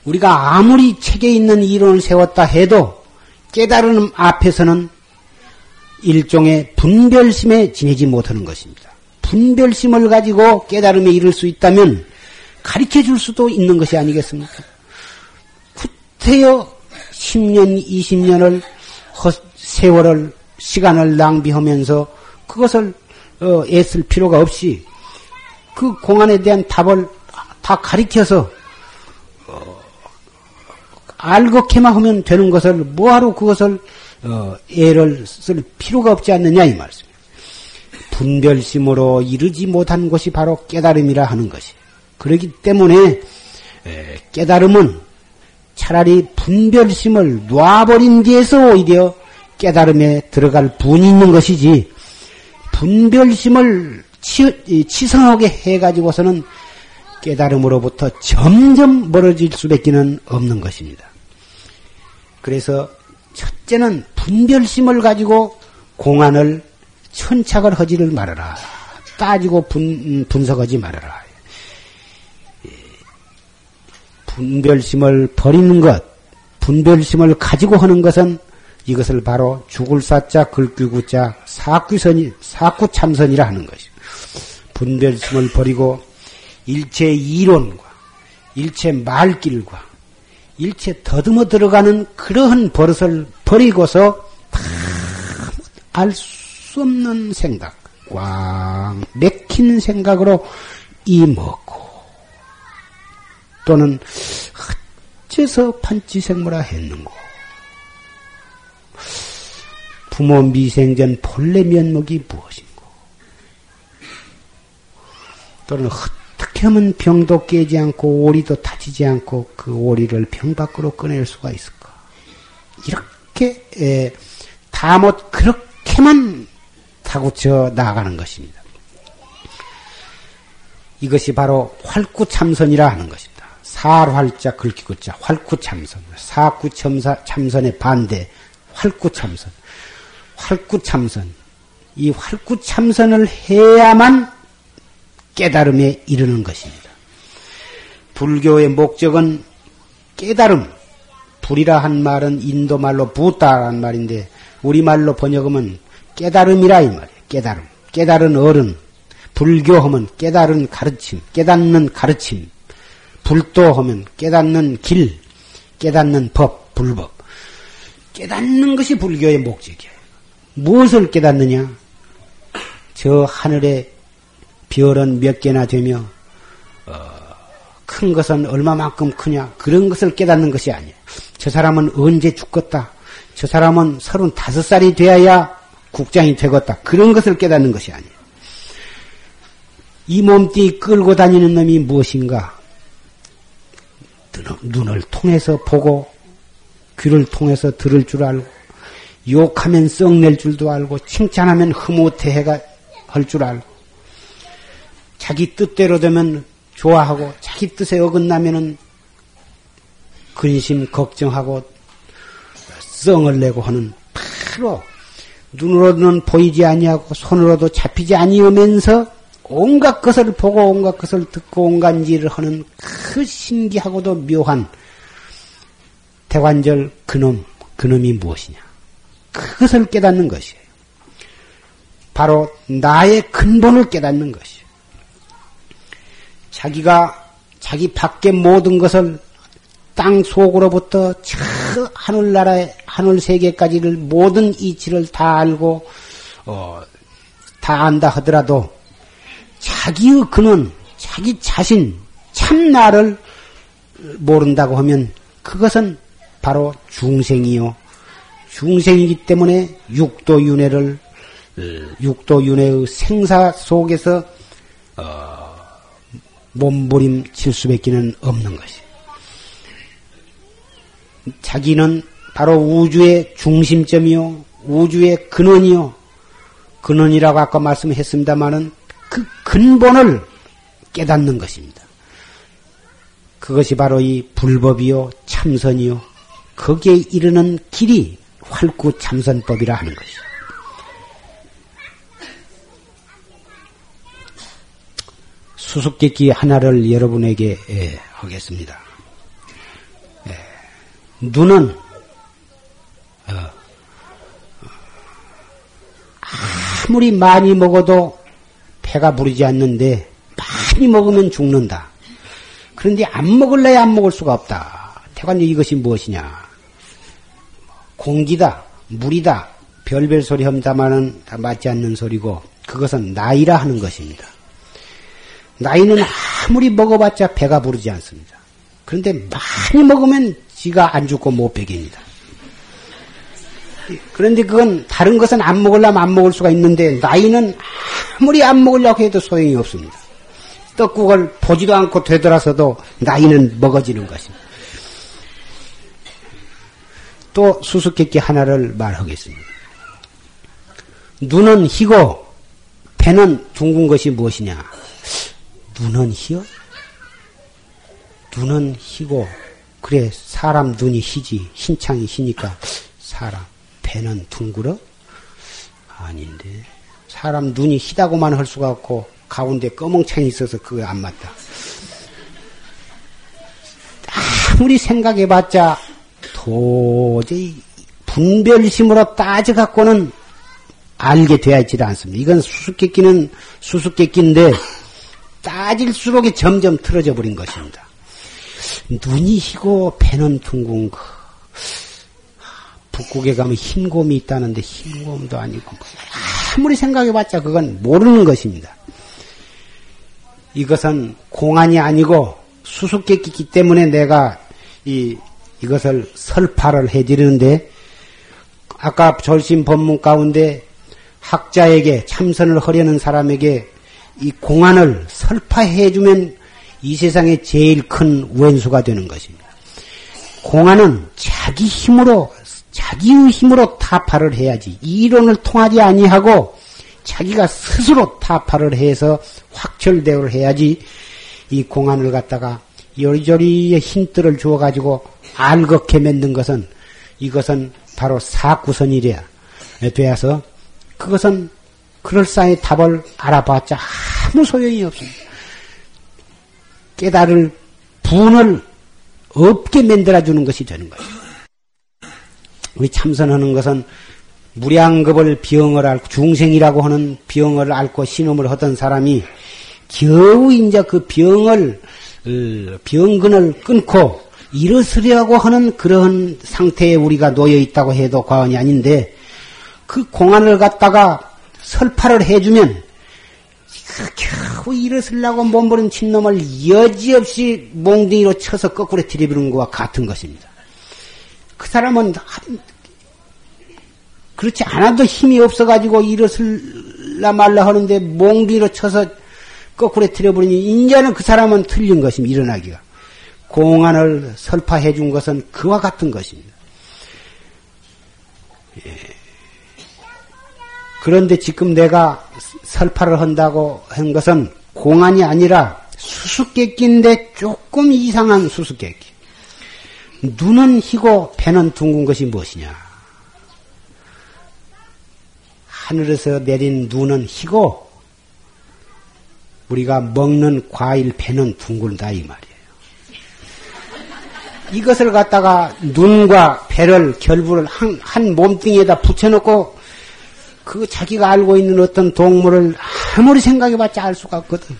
우리가 아무리 책에 있는 이론을 세웠다 해도 깨달음 앞에서는 일종의 분별심에 지내지 못하는 것입니다. 분별심을 가지고 깨달음에 이를 수 있다면 가르쳐 줄 수도 있는 것이 아니겠습니까? 구태여 10년, 20년을 세월을 시간을 낭비하면서 그것을 어, 애쓸 필요가 없이 그 공안에 대한 답을 다 가리켜서 어, 알고케만 하면 되는 것을 뭐하러 그것을 어, 애를 쓸 필요가 없지 않느냐 이 말씀입니다. 분별심으로 이르지 못한 것이 바로 깨달음이라 하는 것이. 그렇기 때문에 깨달음은 차라리 분별심을 놔버린 뒤에서 오히려 깨달음에 들어갈 분이 있는 것이지 분별심을 치, 치성하게 해가지고서는 깨달음으로부터 점점 멀어질 수밖에 는 없는 것입니다. 그래서 첫째는 분별심을 가지고 공안을 천착을 하지를 말아라. 따지고 분, 분석하지 말아라. 분별심을 버리는 것, 분별심을 가지고 하는 것은 이것을 바로 죽을 사자 글귀구자 사구선이 사구참선이라 하는 것이. 분별심을 버리고 일체 이론과 일체 말길과 일체 더듬어 들어가는 그러한 버릇을 버리고서 알수 없는 생각, 꽉 맥힌 생각으로 이먹고 또는 어째서 판치생모라 했는고 부모 미생전 본래 면목이 무엇인고 또는 어떻게 하면 병도 깨지 않고 오리도 다치지 않고 그 오리를 병 밖으로 꺼낼 수가 있을까? 이렇게 다 못 그렇게만 타고쳐 나아가는 것입니다. 이것이 바로 활구참선이라 하는 것입니다. 살활자 긁기구자 활구참선 사구참선의 반대 활구참선 활구참선 이 활구참선을 해야만 깨달음에 이르는 것입니다. 불교의 목적은 깨달음, 불이라 한 말은 인도 말로 부다라는 말인데 우리말로 번역하면 깨달음이라 이 말이에요. 깨달음. 깨달은 어른. 불교하면 깨달은 가르침, 깨닫는 가르침. 불도하면 깨닫는 길, 깨닫는 법, 불법. 깨닫는 것이 불교의 목적이에요. 무엇을 깨닫느냐? 저 하늘에 별은 몇 개나 되며 어, 큰 것은 얼마만큼 크냐 그런 것을 깨닫는 것이 아니에요. 저 사람은 언제 죽겠다. 저 사람은 서른다섯 살이 되어야 국장이 되겠다. 그런 것을 깨닫는 것이 아니에요. 이 몸띠 끌고 다니는 놈이 무엇인가? 눈을 통해서 보고 귀를 통해서 들을 줄 알고 욕하면 썩낼 줄도 알고 칭찬하면 흐뭇해가 할 줄 알고 자기 뜻대로 되면 좋아하고 자기 뜻에 어긋나면은 근심 걱정하고 썽을 내고 하는 바로 눈으로는 보이지 아니하고 손으로도 잡히지 아니하면서 온갖 것을 보고 온갖 것을 듣고 온갖 일을 하는 그 신기하고도 묘한 대관절 그놈 그놈이 무엇이냐? 그것을 깨닫는 것이에요. 바로 나의 근본을 깨닫는 것이에요. 자기가 자기 밖의 모든 것을 땅 속으로부터 저 하늘나라의 하늘 세계까지를 모든 이치를 다 알고 어, 다 안다 하더라도 자기의 근원, 자기 자신, 참 나를 모른다고 하면 그것은 바로 중생이요. 중생이기 때문에 육도윤회를 어, 육도윤회의 생사 속에서 어, 몸부림칠 수밖에는 없는 것이. 자기는 바로 우주의 중심점이요, 우주의 근원이요. 근원이라고 아까 말씀했습니다마는 그 근본을 깨닫는 것입니다. 그것이 바로 이 불법이요, 참선이요. 거기에 이르는 길이 활구 참선법이라 하는 것이죠. 수수께끼 하나를 여러분에게 예, 하겠습니다. 예, 눈은 어, 아무리 많이 먹어도 배가 부르지 않는데 많이 먹으면 죽는다. 그런데 안 먹을래야 안 먹을 수가 없다. 태관님 이것이 무엇이냐? 공기다, 물이다, 별별 소리 합니다마는 다 맞지 않는 소리고 그것은 나이라 하는 것입니다. 나이는 아무리 먹어봤자 배가 부르지 않습니다. 그런데 많이 먹으면 지가 안 죽고 못 배깁니다. 그런데 그건 다른 것은 안 먹으려면 안 먹을 수가 있는데 나이는 아무리 안 먹으려고 해도 소용이 없습니다. 떡국을 보지도 않고 되돌아서도 나이는 먹어지는 것입니다. 또 수수께끼 하나를 말하겠습니다. 눈은 희고 배는 둥근 것이 무엇이냐? 눈은 희요? 눈은 희고 그래 사람 눈이 희지 흰창이 희니까 사람 배는 둥그러? 아닌데 사람 눈이 희다고만 할 수가 없고 가운데 검은창이 있어서 그거 안 맞다. 아무리 생각해봤자 도저히 분별심으로 따져갖고는 알게 되어 있지 않습니다. 이건 수수께끼는 수수께끼인데 따질수록 점점 틀어져 버린 것입니다. 눈이 희고 배는 둥근 거. 북극에 가면 흰곰이 있다는데 흰곰도 아니고 아무리 생각해봤자 그건 모르는 것입니다. 이것은 공안이 아니고 수수께끼기 때문에 내가 이 이것을 설파를 해드리는데 아까 절심 법문 가운데 학자에게 참선을 하려는 사람에게 이 공안을 설파해주면 이 세상에 제일 큰 왼수가 되는 것입니다. 공안은 자기 힘으로 자기의 힘으로 타파를 해야지 이론을 통하지 아니하고 자기가 스스로 타파를 해서 확철대오를 해야지 이 공안을 갖다가 요리조리의 힌트를 주어가지고 알겁게 만든 것은 이것은 바로 사구선이래야 되어서 그것은 그럴싸히 답을 알아봤자 아무 소용이 없습니다. 깨달을 분을 없게 만들어주는 것이 되는 거예요. 우리 참선하는 것은 무량급을 병을 앓고 중생이라고 하는 병을 앓고 신음을 하던 사람이 겨우 이제 그 병을 어, 병근을 끊고 일어서려고 하는 그런 상태에 우리가 놓여 있다고 해도 과언이 아닌데 그 공안을 갖다가 설파를 해주면 겨우 일어서려고 몸부림 친 놈을 여지없이 몽둥이로 쳐서 거꾸로 들이부는 것과 같은 것입니다. 그 사람은 그렇지 않아도 힘이 없어가지고 일어설라 말라 하는데 몽둥이로 쳐서 거꾸로 들여버리니 이제는 그 사람은 틀린 것입니다. 일어나기가. 공안을 설파해 준 것은 그와 같은 것입니다. 예. 그런데 지금 내가 설파를 한다고 한 것은 공안이 아니라 수수께끼인데 조금 이상한 수수께끼. 눈은 희고 배는 둥근 것이 무엇이냐? 하늘에서 내린 눈은 희고 우리가 먹는 과일 배는 둥글다 이 말이에요. 이것을 갖다가 눈과 배를 결부를 한, 한 몸뚱이에다 붙여놓고 그 자기가 알고 있는 어떤 동물을 아무리 생각해봤자 알 수가 없거든.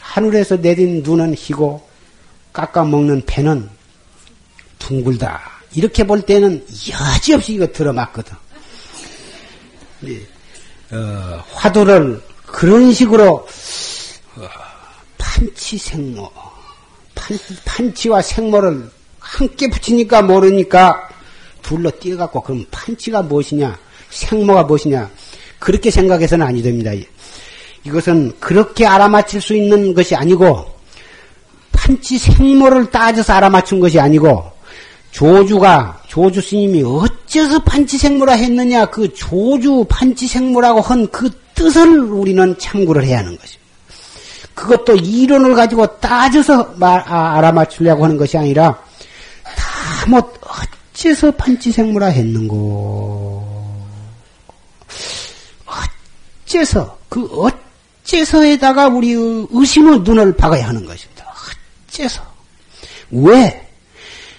하늘에서 내린 눈은 희고 깎아먹는 배는 둥글다. 이렇게 볼 때는 여지없이 이거 들어맞거든. 어, 화두를 그런 식으로 어, 판치 생모, 판, 판치와 생모를 함께 붙이니까 모르니까 둘러 뛰어갖고 그럼 판치가 무엇이냐, 생모가 무엇이냐 그렇게 생각해서는 아니 됩니다. 이것은 그렇게 알아맞힐 수 있는 것이 아니고 판치 생모를 따져서 알아맞춘 것이 아니고 조주가 조주 스님이 어째서 판치 생모라 했느냐 그 조주 판치 생모라고 한 그 뜻을 우리는 참고를 해야 하는 것입니다. 그것도 이론을 가지고 따져서 말, 아, 알아맞추려고 하는 것이 아니라 다뭐 어째서 판치생모라 했는고 어째서 그 어째서에다가 우리 의심의 눈을 박아야 하는 것입니다. 어째서 왜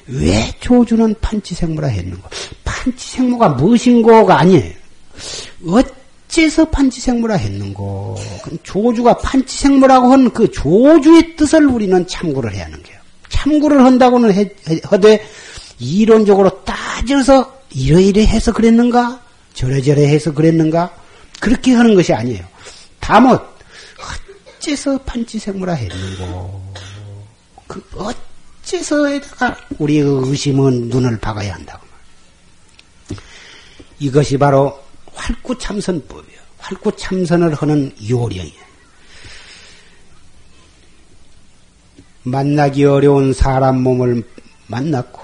왜 조주는 판치생모라 했는가? 판치생모가 무엇인고가 아니에요. 서 판치생모라 했는고? 조주가 판치생모라고 한 그 조주의 뜻을 우리는 참고를 해야 하는 거예요. 참고를 한다고는 해, 하되 이론적으로 따져서 이러이러 해서 그랬는가? 저래저래 해서 그랬는가? 그렇게 하는 것이 아니에요. 다못 어째서 판치생모라 했는고? 그 어, 어째서에다가 우리의 의심은 눈을 박아야 한다고. 이것이 바로 활구참선법이에요. 활구참선을 하는 요령이에요. 만나기 어려운 사람 몸을 만났고,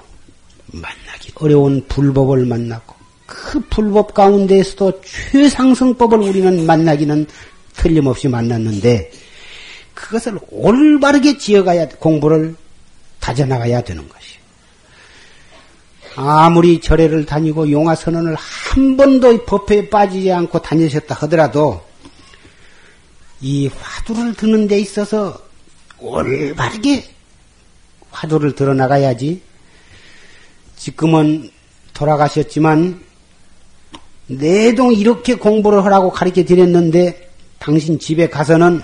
만나기 어려운 불법을 만났고, 그 불법 가운데에서도 최상승법을 우리는 만나기는 틀림없이 만났는데, 그것을 올바르게 지어가야 공부를 다져나가야 되는 것이. 아무리 절에를 다니고 용화 선언을 한 번도 법회에 빠지지 않고 다니셨다 하더라도 이 화두를 드는 데 있어서 올바르게 화두를 들어나가야지. 지금은 돌아가셨지만 내동 이렇게 공부를 하라고 가르쳐 드렸는데 당신 집에 가서는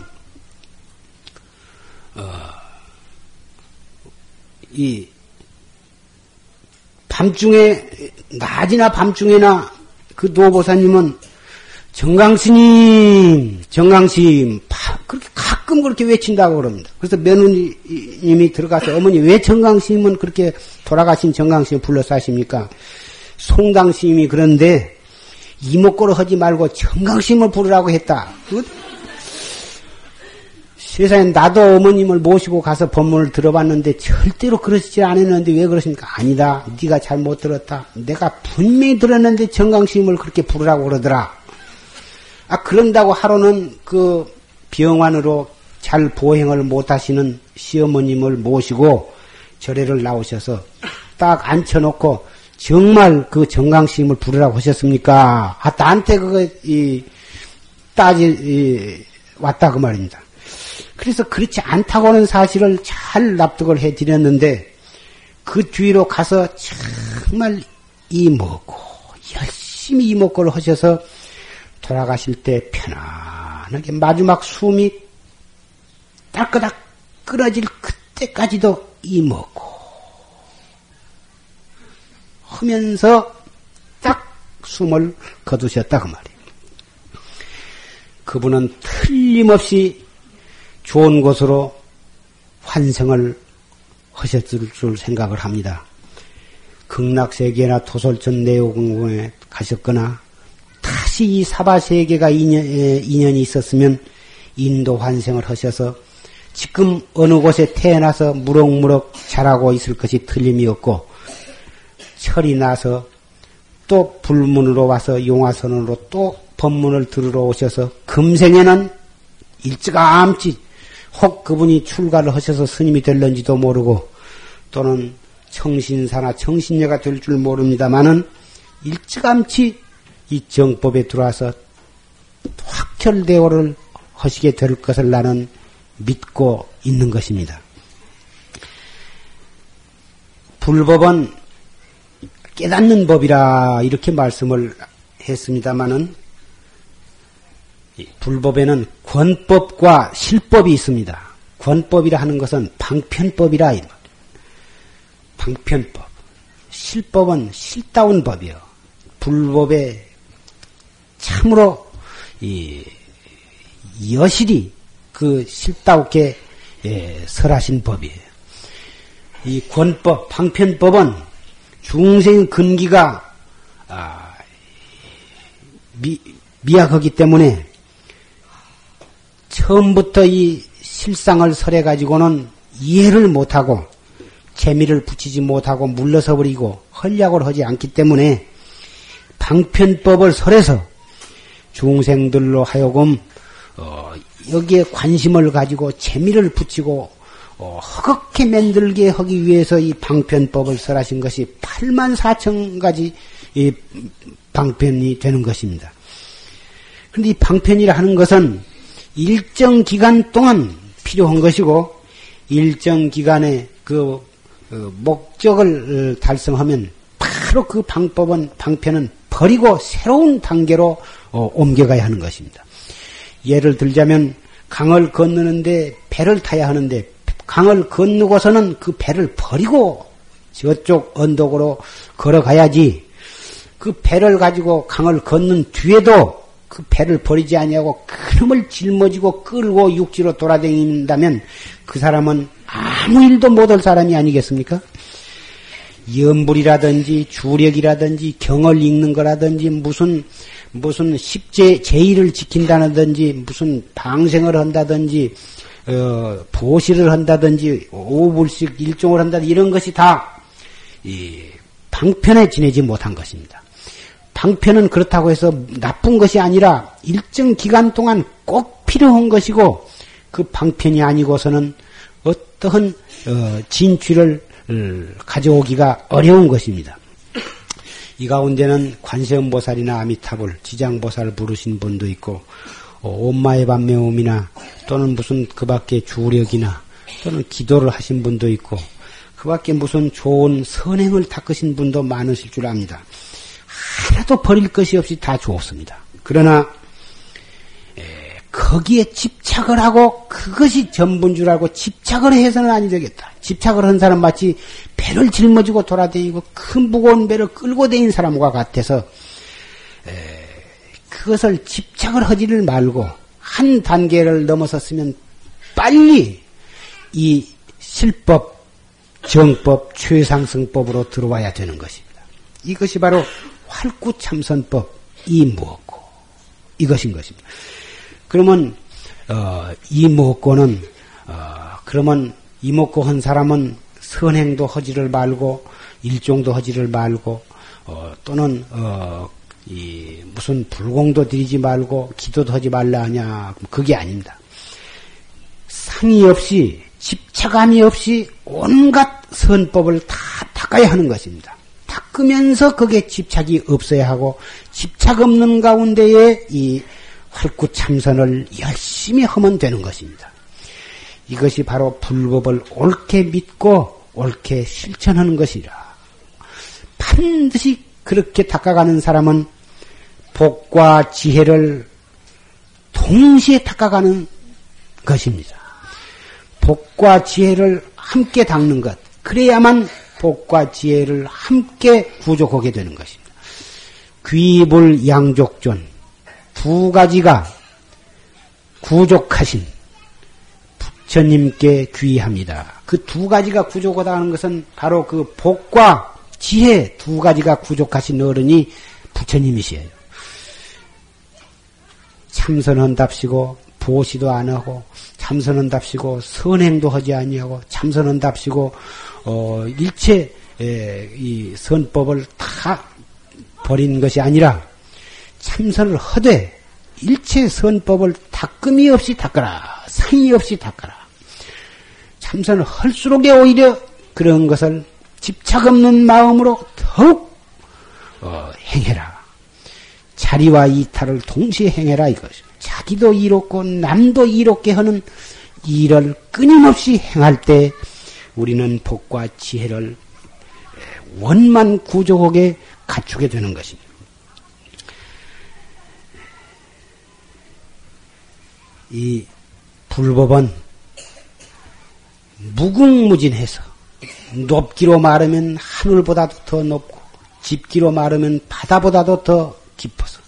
이 밤중에 낮이나 밤중에나 그 노보사님은 정강스님, 정강스님, 그렇게 가끔 그렇게 외친다고 그럽니다. 그래서 며느님이 들어가서 어머니 왜 정강스님은 그렇게 돌아가신 정강스님 불러서 하십니까? 송강스님이 그런데 이목구를 하지 말고 정강스님을 부르라고 했다. 세상에 나도 어머님을 모시고 가서 법문을 들어봤는데 절대로 그러시지 않았는데 왜 그러십니까? 아니다. 네가 잘 못 들었다. 내가 분명히 들었는데 정강심을 그렇게 부르라고 그러더라. 아 그런다고 하루는 그 병환으로 잘 보행을 못하시는 시어머님을 모시고 절에를 나오셔서 딱 앉혀놓고 정말 그 정강심을 부르라고 하셨습니까? 아 나한테 그거 이 따지 이, 왔다 그 말입니다. 그래서 그렇지 않다고 하는 사실을 잘 납득을 해 드렸는데 그 뒤로 가서 정말 이먹고 열심히 이먹고를 하셔서 돌아가실 때 편안하게 마지막 숨이 따끄닥 끊어질 그때까지도 이먹고 하면서 딱 숨을 거두셨다 그 말이에요. 그분은 틀림없이 좋은 곳으로 환생을 하셨을 줄 생각을 합니다. 극락세계나 토솔천 내오공공에 가셨거나 다시 이 사바세계가 인연, 인연이 있었으면 인도 환생을 하셔서 지금 어느 곳에 태어나서 무럭무럭 자라고 있을 것이 틀림이 없고 철이 나서 또 불문으로 와서 용화선으로 또 법문을 들으러 오셔서 금생에는 일찌감치 혹 그분이 출가를 하셔서 스님이 될런지도 모르고 또는 청신사나 청신녀가 될 줄 모릅니다만은 일찌감치 이 정법에 들어와서 확철대오를 하시게 될 것을 나는 믿고 있는 것입니다. 불법은 깨닫는 법이라 이렇게 말씀을 했습니다마는 불법에는 권법과 실법이 있습니다. 권법이라 하는 것은 방편법이라 방편법. 실법은 실다운 법이요. 불법에 참으로 이 여실히 그 실다우게 예, 설하신 법이에요. 이 권법, 방편법은 중생 근기가 아, 미, 미약하기 때문에 처음부터 이 실상을 설해 가지고는 이해를 못하고 재미를 붙이지 못하고 물러서 버리고 헐약을 하지 않기 때문에 방편법을 설해서 중생들로 하여금 어, 여기에 관심을 가지고 재미를 붙이고 어, 허겁게 만들게 하기 위해서 이 방편법을 설하신 것이 8만 4천 가지 이 방편이 되는 것입니다. 그런데 이 방편이라 하는 것은 일정 기간 동안 필요한 것이고 일정 기간에 그 어, 목적을 어, 달성하면 바로 그 방법은 방편은 버리고 새로운 단계로 어, 옮겨가야 하는 것입니다. 예를 들자면 강을 건너는데 배를 타야 하는데 강을 건너고서는 그 배를 버리고 저쪽 언덕으로 걸어가야지 그 배를 가지고 강을 건넌 뒤에도 그 배를 버리지 아니하고 그놈을 짊어지고 끌고 육지로 돌아다닌다면 그 사람은 아무 일도 못할 사람이 아니겠습니까? 연불이라든지 주력이라든지 경을 읽는 거라든지 무슨 무슨 십제 제의를 지킨다든지 무슨 방생을 한다든지 어, 보시를 한다든지 오불식 일종을 한다든지 이런 것이 다 이, 방편에 지내지 못한 것입니다. 방편은 그렇다고 해서 나쁜 것이 아니라 일정 기간 동안 꼭 필요한 것이고 그 방편이 아니고서는 어떠한 어, 진취를 가져오기가 어려운 것입니다. 이 가운데는 관세음보살이나 아미타불, 지장보살을 부르신 분도 있고 어, 온마의 반매음이나 또는 무슨 그 밖에 주력이나 또는 기도를 하신 분도 있고 그 밖에 무슨 좋은 선행을 닦으신 분도 많으실 줄 압니다. 하나도 버릴 것이 없이 다 좋습니다. 그러나 거기에 집착을 하고 그것이 전부인 줄 알고 집착을 해서는 아니 되겠다. 집착을 한 사람 마치 배를 짊어지고 돌아다니고 큰 무거운 배를 끌고 다니는 사람과 같아서 그것을 집착을 하지를 말고 한 단계를 넘어섰으면 빨리 이 실법, 정법, 최상승법으로 들어와야 되는 것입니다. 이것이 바로 활구참선법 이 무엇고 이것인 것입니다. 그러면 어, 이목고는 어, 그러면 이목고 한 사람은 선행도 하지를 말고 일종도 하지를 말고 어, 또는 어, 이 무슨 불공도 드리지 말고 기도도 하지 말라 하냐 그게 아닙니다. 상의 없이 집착함이 없이 온갖 선법을 다 닦아야 하는 것입니다. 닦으면서 그게 집착이 없어야 하고 집착 없는 가운데에 이 활구 참선을 열심히 하면 되는 것입니다. 이것이 바로 불법을 옳게 믿고 옳게 실천하는 것이라. 반드시 그렇게 닦아가는 사람은 복과 지혜를 동시에 닦아가는 것입니다. 복과 지혜를 함께 닦는 것. 그래야만 복과 지혜를 함께 구족하게 되는 것입니다. 귀불 양족존. 두 가지가 구족하신 부처님께 귀합니다. 그 두 가지가 구족하다 하는 것은 바로 그 복과 지혜 두 가지가 구족하신 어른이 부처님이시에요. 참선한답시고 보시도 안 하고 참선한답시고 선행도 하지 아니하고 참선한답시고 어 일체 에, 이 선법을 다 버린 것이 아니라 참선을 하되 일체 선법을 닦음이 없이 닦아라. 상의 없이 닦아라. 참선을 할수록에 오히려 그런 것을 집착 없는 마음으로 더욱 어, 행해라. 자리와 이탈을 동시에 행해라 이것이. 자기도 이롭고 남도 이롭게 하는 일을 끊임없이 행할 때 우리는 복과 지혜를 원만 구조하게 갖추게 되는 것입니다. 이 불법은 무궁무진해서 높기로 말하면 하늘보다도 더 높고 깊기로 말하면 바다보다도 더 깊어서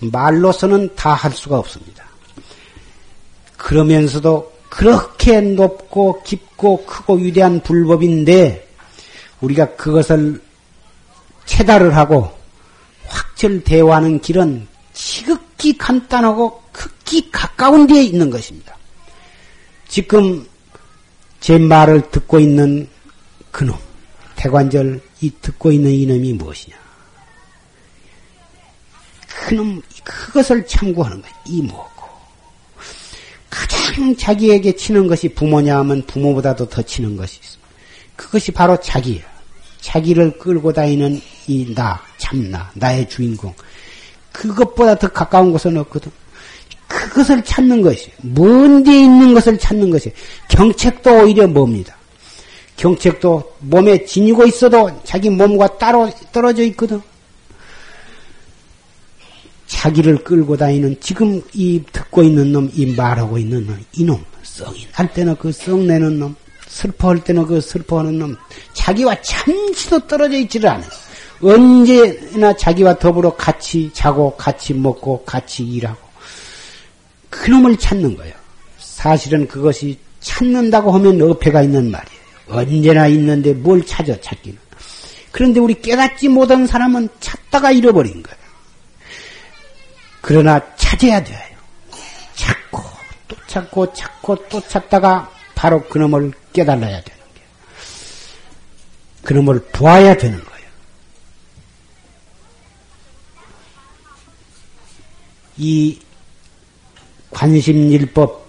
말로서는 다 할 수가 없습니다. 그러면서도 그렇게 높고 깊고 크고 위대한 불법인데 우리가 그것을 체달을 하고 확철 대화하는 길은 지극히 간단하고 극히 가까운 데에 있는 것입니다. 지금 제 말을 듣고 있는 그놈, 태관절 이 듣고 있는 이놈이 무엇이냐? 그놈, 그것을 참고하는 거야. 이모고. 가장 자기에게 치는 것이 부모냐 하면 부모보다도 더 치는 것이 있습니다. 그것이 바로 자기야. 자기를 끌고 다니는 이 나, 참나, 나의 주인공. 그것보다 더 가까운 것은 없거든. 그것을 찾는 것이, 먼데 있는 것을 찾는 것이, 경책도 오히려 뭡니다. 경책도 몸에 지니고 있어도 자기 몸과 따로 떨어져 있거든. 자기를 끌고 다니는 지금 이 듣고 있는 놈, 이 말하고 있는 놈, 이놈, 썽이 날 때는 그 썽내는 놈, 슬퍼할 때는 그 슬퍼하는 놈, 자기와 잠시도 떨어져 있지를 않아요. 언제나 자기와 더불어 같이 자고, 같이 먹고, 같이 일하고. 그놈을 찾는 거예요. 사실은 그것이 찾는다고 하면 어폐가 있는 말이에요. 언제나 있는데 뭘 찾아, 찾기는. 그런데 우리 깨닫지 못한 사람은 찾다가 잃어버린 거예요. 그러나 찾아야 돼요. 찾고, 또 찾고, 찾고, 또 찾다가 바로 그놈을 깨달아야 되는 거예요. 그놈을 보아야 되는 거예요. 이 관심일법,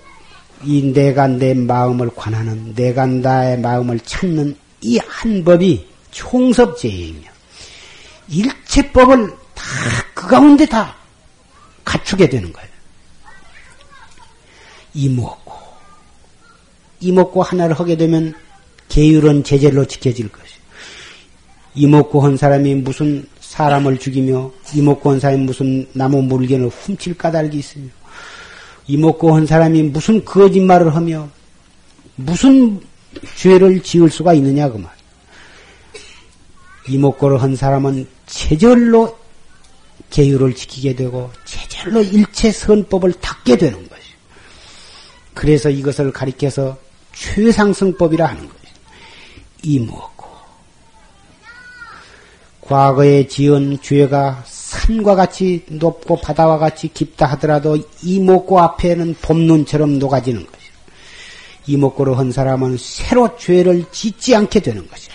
이 내가 내 마음을 관하는, 내가 나의 마음을 찾는 이 한 법이 총섭제이며, 일체법을 다 그 가운데 다 갖추게 되는 거예요. 이목고, 이목고 하나를 하게 되면 계율은 제절로 지켜질 것이요. 이목고 한 사람이 무슨 사람을 죽이며 이목고 한 사람이 무슨 나무 물건을 훔칠 까닭이 있으며 이목고 한 사람이 무슨 거짓말을 하며 무슨 죄를 지을 수가 있느냐 그 말. 이목고를 한 사람은 제절로 계율을 지키게 되고 제절로 일체 선법을 닦게 되는 것이. 그래서 이것을 가리켜서 최상승법이라 하는 것이. 이목고. 과거에 지은 죄가 산과 같이 높고 바다와 같이 깊다 하더라도 이목고 앞에는 봄눈처럼 녹아지는 것이요. 이목고를 한 사람은 새로 죄를 짓지 않게 되는 것이요.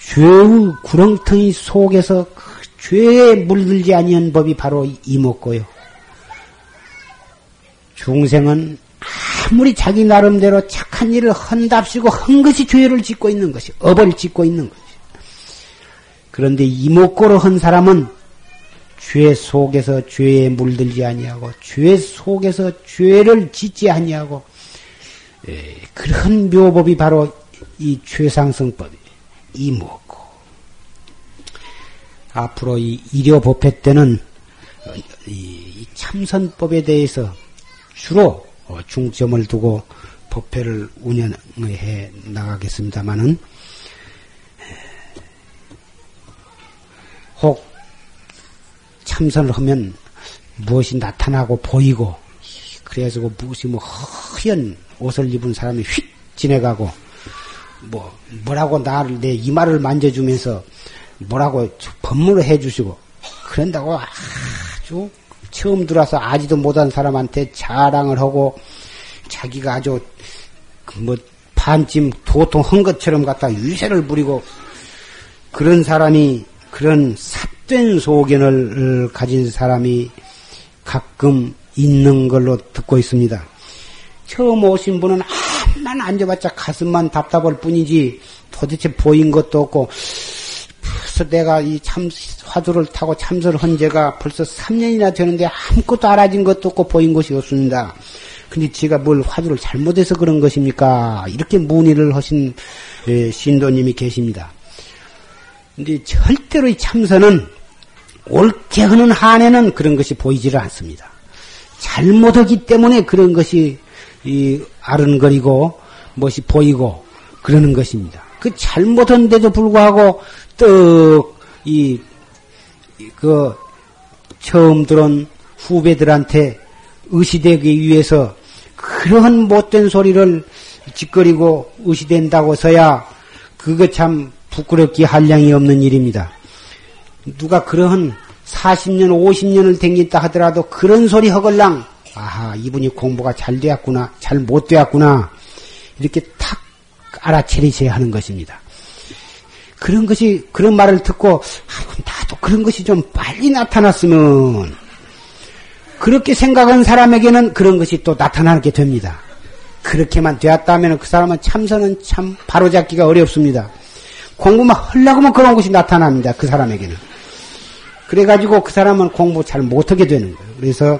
죄의 구렁텅이 속에서 그 죄에 물들지 아니한 법이 바로 이목고요. 중생은 아무리 자기 나름대로 착한 일을 한답시고 한 것이 죄를 짓고 있는 것이 업을 짓고 있는 것이. 그런데 이목고로 한 사람은 죄 속에서 죄에 물들지 아니하고 죄 속에서 죄를 짓지 아니하고 에, 그런 묘법이 바로 이 최상승법이에요. 이목고. 앞으로 이 일요 법회 때는 이 참선법에 대해서 주로 중점을 두고 법회를 운영해 나가겠습니다마는 혹 참선을 하면 무엇이 나타나고 보이고 그래서 무엇이 뭐 허연 옷을 입은 사람이 휙 지나가고 뭐 뭐라고 나를 내 이마를 만져주면서 뭐라고 법문을 해주시고 그런다고 아주 처음 들어와서 아지도 못한 사람한테 자랑을 하고 자기가 아주 그뭐 반쯤 도통 한 것처럼 갖다 유세를 부리고 그런 사람이 그런 삿된 소견을 가진 사람이 가끔 있는 걸로 듣고 있습니다. 처음 오신 분은 한만 앉아봤자 가슴만 답답할 뿐이지 도대체 보인 것도 없고 벌써 내가 이 참 화두를 타고 참선을 한 지가 벌써 3년이나 되는데 아무것도 알아진 것도 없고 보인 것이 없습니다. 근데 제가 뭘 화두를 잘못해서 그런 것입니까? 이렇게 문의를 하신 예, 신도님이 계십니다. 근데 절대로 이 참선은 옳게 하는 한에는 그런 것이 보이지를 않습니다. 잘못하기 때문에 그런 것이 이 아른거리고 무엇이 보이고 그러는 것입니다. 그 잘못한데도 불구하고 떡이 그 처음 들은 후배들한테 의시되기 위해서 그런 못된 소리를 짓거리고 의시된다고서야 그거 참 부끄럽기 한량이 없는 일입니다. 누가 그러한 40년, 50년을 댕긴다 하더라도 그런 소리 허걸랑, 아하, 이분이 공부가 잘 되었구나, 잘 못 되었구나, 이렇게 탁 알아차리셔야 하는 것입니다. 그런 것이, 그런 말을 듣고, 아, 나도 그런 것이 좀 빨리 나타났으면, 그렇게 생각한 사람에게는 그런 것이 또 나타나게 됩니다. 그렇게만 되었다면 그 사람은 참선은 참 바로잡기가 어렵습니다. 공부만 하려고 하면 그런 것이 나타납니다. 그 사람에게는. 그래가지고 그 사람은 공부 잘 못하게 되는 거예요. 그래서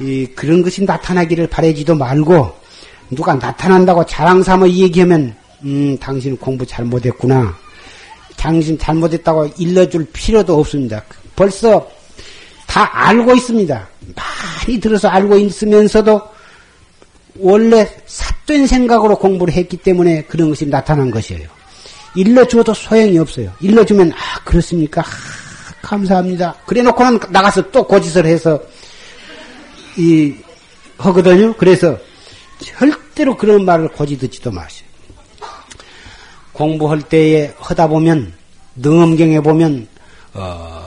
이 그런 것이 나타나기를 바라지도 말고 누가 나타난다고 자랑 삼아 얘기하면 음 당신 공부 잘 못했구나. 당신 잘못했다고 일러줄 필요도 없습니다. 벌써 다 알고 있습니다. 많이 들어서 알고 있으면서도 원래 삿된 생각으로 공부를 했기 때문에 그런 것이 나타난 것이에요. 일러주어도 소용이 없어요. 일러주면 아 그렇습니까? 아, 감사합니다. 그래 놓고는 나가서 또 고짓을 해서 이 하거든요. 그래서 절대로 그런 말을 고지 듣지도 마세요. 공부할 때에 하다 보면 능엄경에 보면 어,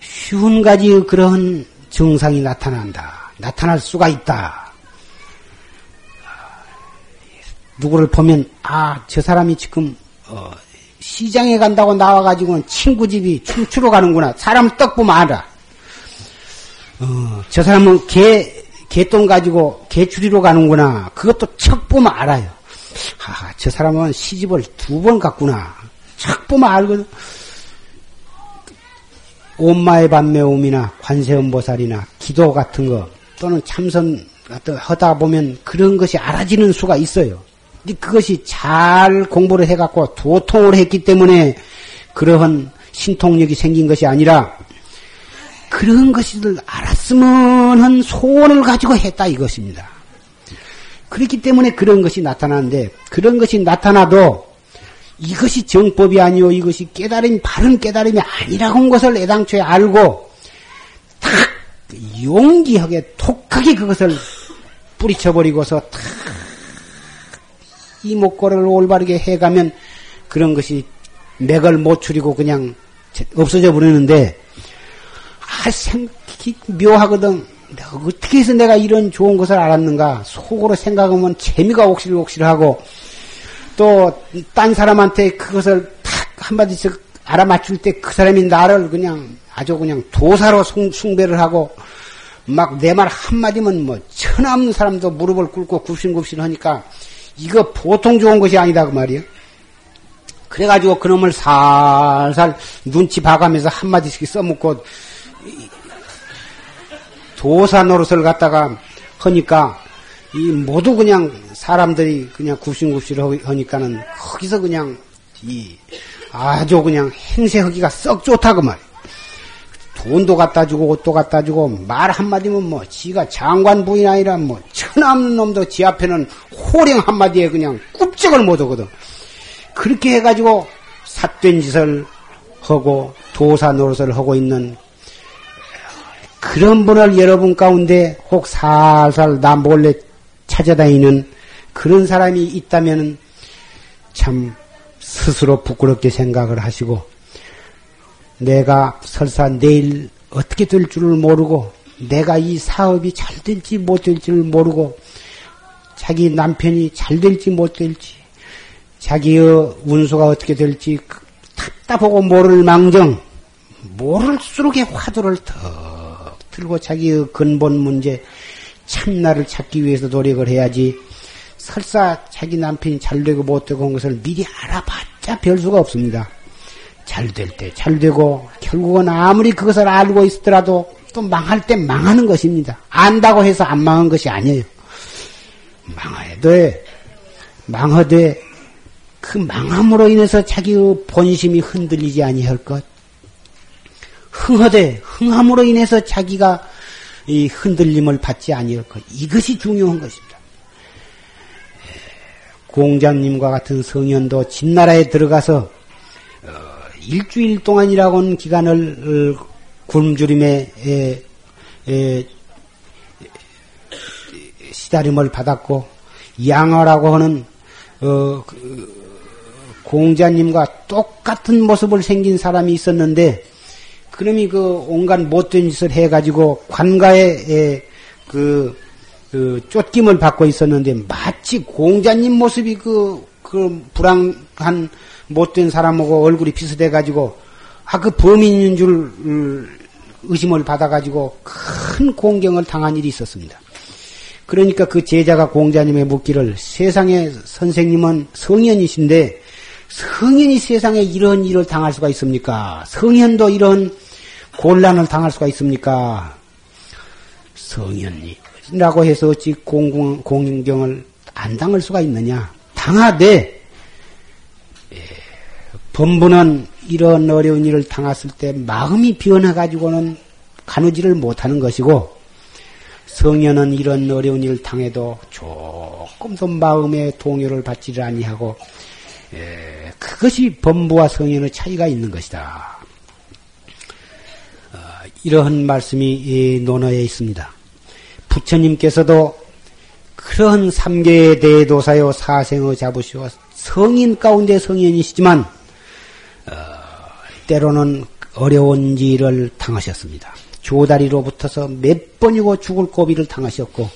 쉬운 가지 그런 증상이 나타난다. 나타날 수가 있다. 누구를 보면 아 저 사람이 지금 어, 시장에 간다고 나와가지고는 친구 집이 춤추러 가는구나. 사람 떡 보면 알아. 어, 저 사람은 개, 개똥 가지고 개추리로 가는구나. 그것도 척 보면 알아요. 아, 저 사람은 시집을 두 번 갔구나. 척 보면 알거든. 온마의 반매움이나 관세음보살이나 기도 같은 거 또는 참선 같은 거 하다 보면 그런 것이 알아지는 수가 있어요. 그것이 잘 공부를 해갖고 도통을 했기 때문에 그러한 신통력이 생긴 것이 아니라 그런 것을 알았으면 한 소원을 가지고 했다 이것입니다. 그렇기 때문에 그런 것이 나타나는데 그런 것이 나타나도 이것이 정법이 아니오 이것이 깨달음 바른 깨달음이 아니라고 한 것을 애당초에 알고 탁 용기하게 톡하게 그것을 뿌리쳐버리고서 탁 이목구를 올바르게 해가면 그런 것이 맥을 못 추리고 그냥 없어져 버리는데 아 생각이 묘하거든. 어떻게 해서 내가 이런 좋은 것을 알았는가 속으로 생각하면 재미가 옥실옥실하고 또 딴 사람한테 그것을 탁 한마디씩 알아맞출 때 그 사람이 나를 그냥 아주 그냥 도사로 숭배를 하고 막 내 말 한마디면 뭐 천없는 사람도 무릎을 꿇고 굽신굽신 하니까 이거 보통 좋은 것이 아니다 그 말이에요. 그래가지고 그놈을 살살 눈치 봐가면서 한마디씩 써먹고 도사 노릇을 갖다가 하니까 이 모두 그냥 사람들이 그냥 굽신굽신 하니까는 거기서 그냥 이 아주 그냥 행세하기가 썩 좋다 그 말이에요. 돈도 갖다 주고 옷도 갖다 주고 말 한마디면 뭐 지가 장관 부인 아니라 뭐 천없는 놈도 지 앞에는 호령 한마디에 그냥 굽적을 못 하거든. 그렇게 해가지고 삿된 짓을 하고 도사 노릇을 하고 있는 그런 분을 여러분 가운데 혹 살살 나 몰래 찾아다니는 그런 사람이 있다면 참 스스로 부끄럽게 생각을 하시고 내가 설사 내일 어떻게 될 줄을 모르고 내가 이 사업이 잘 될지 못 될지를 모르고 자기 남편이 잘 될지 못 될지 자기의 운수가 어떻게 될지 답답하고 모를 망정 모를수록 화두를 더 들고 자기의 근본 문제 참나를 찾기 위해서 노력을 해야지 설사 자기 남편이 잘 되고 못 되고 한 것을 미리 알아봤자 별 수가 없습니다. 잘 될 때 잘 되고 결국은 아무리 그것을 알고 있더라도 또 망할 때 망하는 것입니다. 안다고 해서 안 망한 것이 아니에요. 망해야 돼. 망하되 그 망함으로 인해서 자기의 본심이 흔들리지 아니할 것. 흥하되 흥함으로 인해서 자기가 이 흔들림을 받지 아니할 것. 이것이 중요한 것입니다. 공자님과 같은 성현도 진나라에 들어가서 어, 일주일 동안이라고는 기간을 어, 굶주림에 시다림을 받았고 양어라고 하는 어, 그, 공자님과 똑같은 모습을 생긴 사람이 있었는데 그놈이 그 온갖 못된 짓을 해가지고 관가에 그, 그 쫓김을 받고 있었는데 마치 공자님 모습이 그, 그 불황한 못된 사람하고 얼굴이 비슷해가지고 아 그 범인인 줄 의심을 받아가지고 큰 공경을 당한 일이 있었습니다. 그러니까 그 제자가 공자님의 묻기를 세상에 선생님은 성현이신데 성현이 세상에 이런 일을 당할 수가 있습니까? 성현도 이런 곤란을 당할 수가 있습니까? 성현이라고 해서 어찌 공공, 공경을 안 당할 수가 있느냐? 당하되 예, 범부는 이런 어려운 일을 당했을 때 마음이 변해가지고는 가누지를 못하는 것이고 성녀는 이런 어려운 일을 당해도 조금도 마음의 동요를 받지를 아니하고 예, 그것이 범부와 성녀의 차이가 있는 것이다. 어, 이러한 말씀이 논어에 있습니다. 부처님께서도 그런 삼계에 대해 도사요 사생의 자부시오 성인 가운데 성인이시지만 어, 때로는 어려운 일을 당하셨습니다. 조다리로 붙어서 몇 번이고 죽을 고비를 당하셨고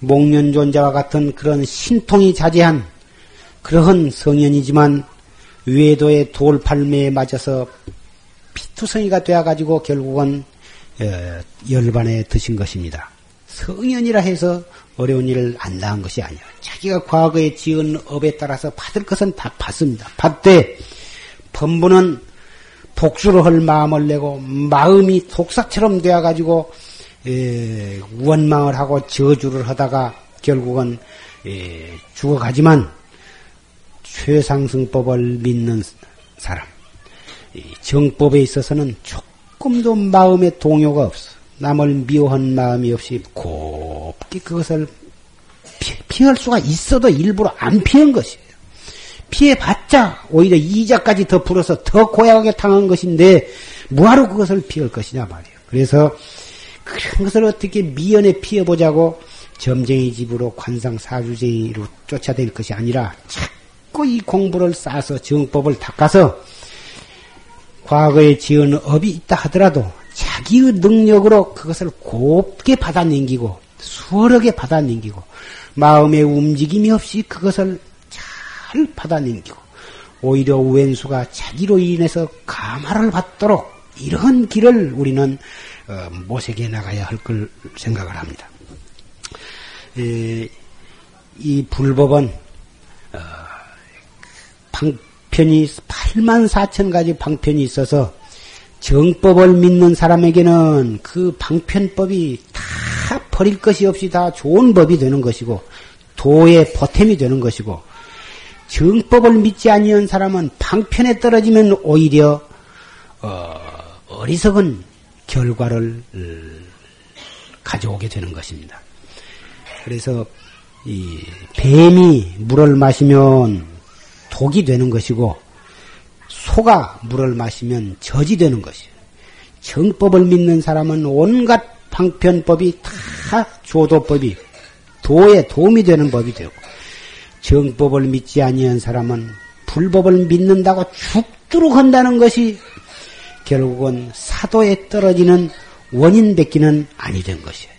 목련존자와 같은 그런 신통이 자제한 그러한 성현이지만 외도의 돌팔매에 맞아서 피투성이가 되어가지고 결국은 어, 열반에 드신 것입니다. 성현이라 해서 어려운 일을 안 당한 것이 아니야. 자기가 과거에 지은 업에 따라서 받을 것은 다 받습니다. 받되 범부는 복수를 할 마음을 내고 마음이 독사처럼 되어가지고 에, 원망을 하고 저주를 하다가 결국은 에, 죽어가지만 최상승법을 믿는 사람 정법에 있어서는 조금도 마음의 동요가 없어. 남을 미워한 마음이 없이 곱게 그것을 피 할 수가 있어도 일부러 안 피한 것이에요. 피해봤자 오히려 이자까지 더 풀어서 더 고약하게 당한 것인데 뭐하러 그것을 피할 것이냐 말이에요. 그래서 그런 것을 어떻게 미연에 피해보자고 점쟁이 집으로 관상 사주쟁이로 쫓아낼 것이 아니라 자꾸 이 공부를 쌓아서 정법을 닦아서 과거에 지은 업이 있다 하더라도 자기의 능력으로 그것을 곱게 받아넘기고 수월하게 받아넘기고 마음의 움직임이 없이 그것을 잘 받아넘기고 오히려 왼수가 자기로 인해서 감화를 받도록 이런 길을 우리는 어, 모색해 나가야 할 걸 생각을 합니다. 이 불법은 어, 방편이 8만 4천 가지 방편이 있어서 정법을 믿는 사람에게는 그 방편법이 다 버릴 것이 없이 다 좋은 법이 되는 것이고 도의 보탬이 되는 것이고 정법을 믿지 아니한 사람은 방편에 떨어지면 오히려 어, 어리석은 결과를 가져오게 되는 것입니다. 그래서 이 뱀이 물을 마시면 독이 되는 것이고 소가 물을 마시면 젖이 되는 것이에요. 정법을 믿는 사람은 온갖 방편법이 다 조도법이 도에 도움이 되는 법이 되고 정법을 믿지 아니한 사람은 불법을 믿는다고 죽도록 한다는 것이 결국은 사도에 떨어지는 원인 뵙기는 아니 된 것이에요.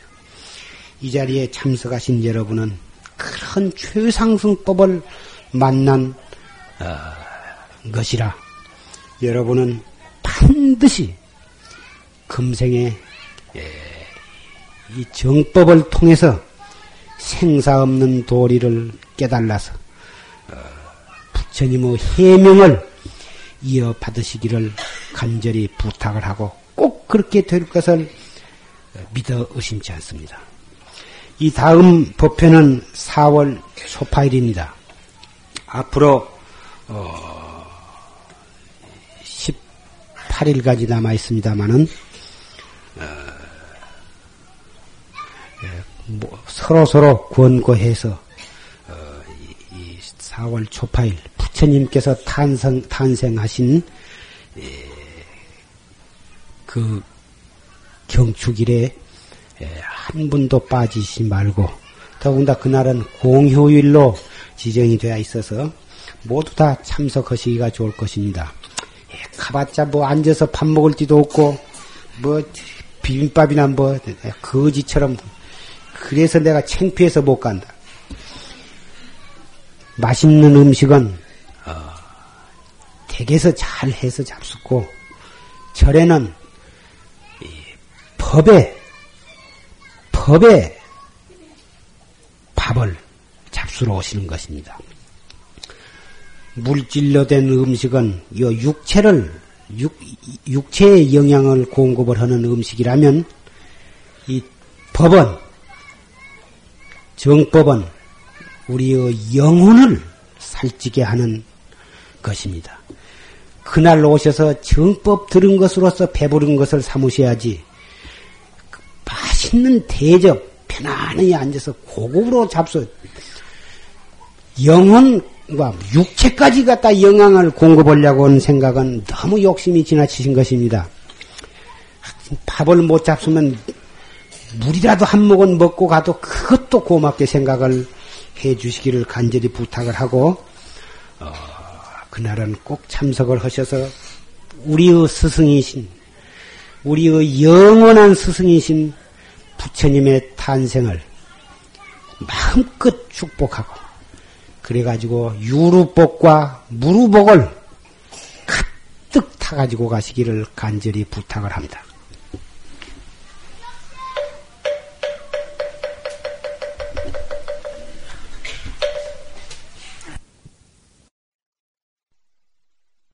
이 자리에 참석하신 여러분은 그런 최상승법을 만난 어, 것이라 여러분은 반드시 금생에 예, 이 정법을 통해서 생사 없는 도리를 깨달아서 어, 부처님의 해명을 이어받으시기를 간절히 부탁을 하고 꼭 그렇게 될 것을 믿어 의심치 않습니다. 이 다음 법회는 4월 소파일입니다. 앞으로 어, 18일까지 남아 있습니다만은 어, 예, 뭐, 서로 서로 권고해서 어, 이, 이 4월 초파일 부처님께서 탄생 탄생하신 예, 그 경축일에 예, 한 분도 빠지시 말고 더군다나 그날은 공휴일로 지정이 되어 있어서 모두 다 참석하시기가 좋을 것입니다. 예, 가봤자 뭐 앉아서 밥 먹을 데도 없고 뭐 비빔밥이나 뭐 거지처럼 그래서 내가 창피해서 못 간다. 맛있는 음식은 어, 댁에서 잘 해서 잡수고 절에는 법에 법에 밥을 잡수러 오시는 것입니다. 물질로 된 음식은 이 육체를 육, 육체의 영양을 공급을 하는 음식이라면 이 법은 정법은 우리의 영혼을 살찌게 하는 것입니다. 그날 오셔서 정법 들은 것으로서 배부른 것을 삼으셔야지 맛있는 대접 편안히 앉아서 고급으로 잡수 영혼과 육체까지 갖다 영향을 공급하려고 하는 생각은 너무 욕심이 지나치신 것입니다. 밥을 못 잡수면 물이라도 한 모금 먹고 가도 그것도 고맙게 생각을 해 주시기를 간절히 부탁을 하고 어, 그날은 꼭 참석을 하셔서 우리의 스승이신 우리의 영원한 스승이신 부처님의 탄생을 마음껏 축복하고 그래가지고 유루복과 무루복을 가득 타가지고 가시기를 간절히 부탁을 합니다.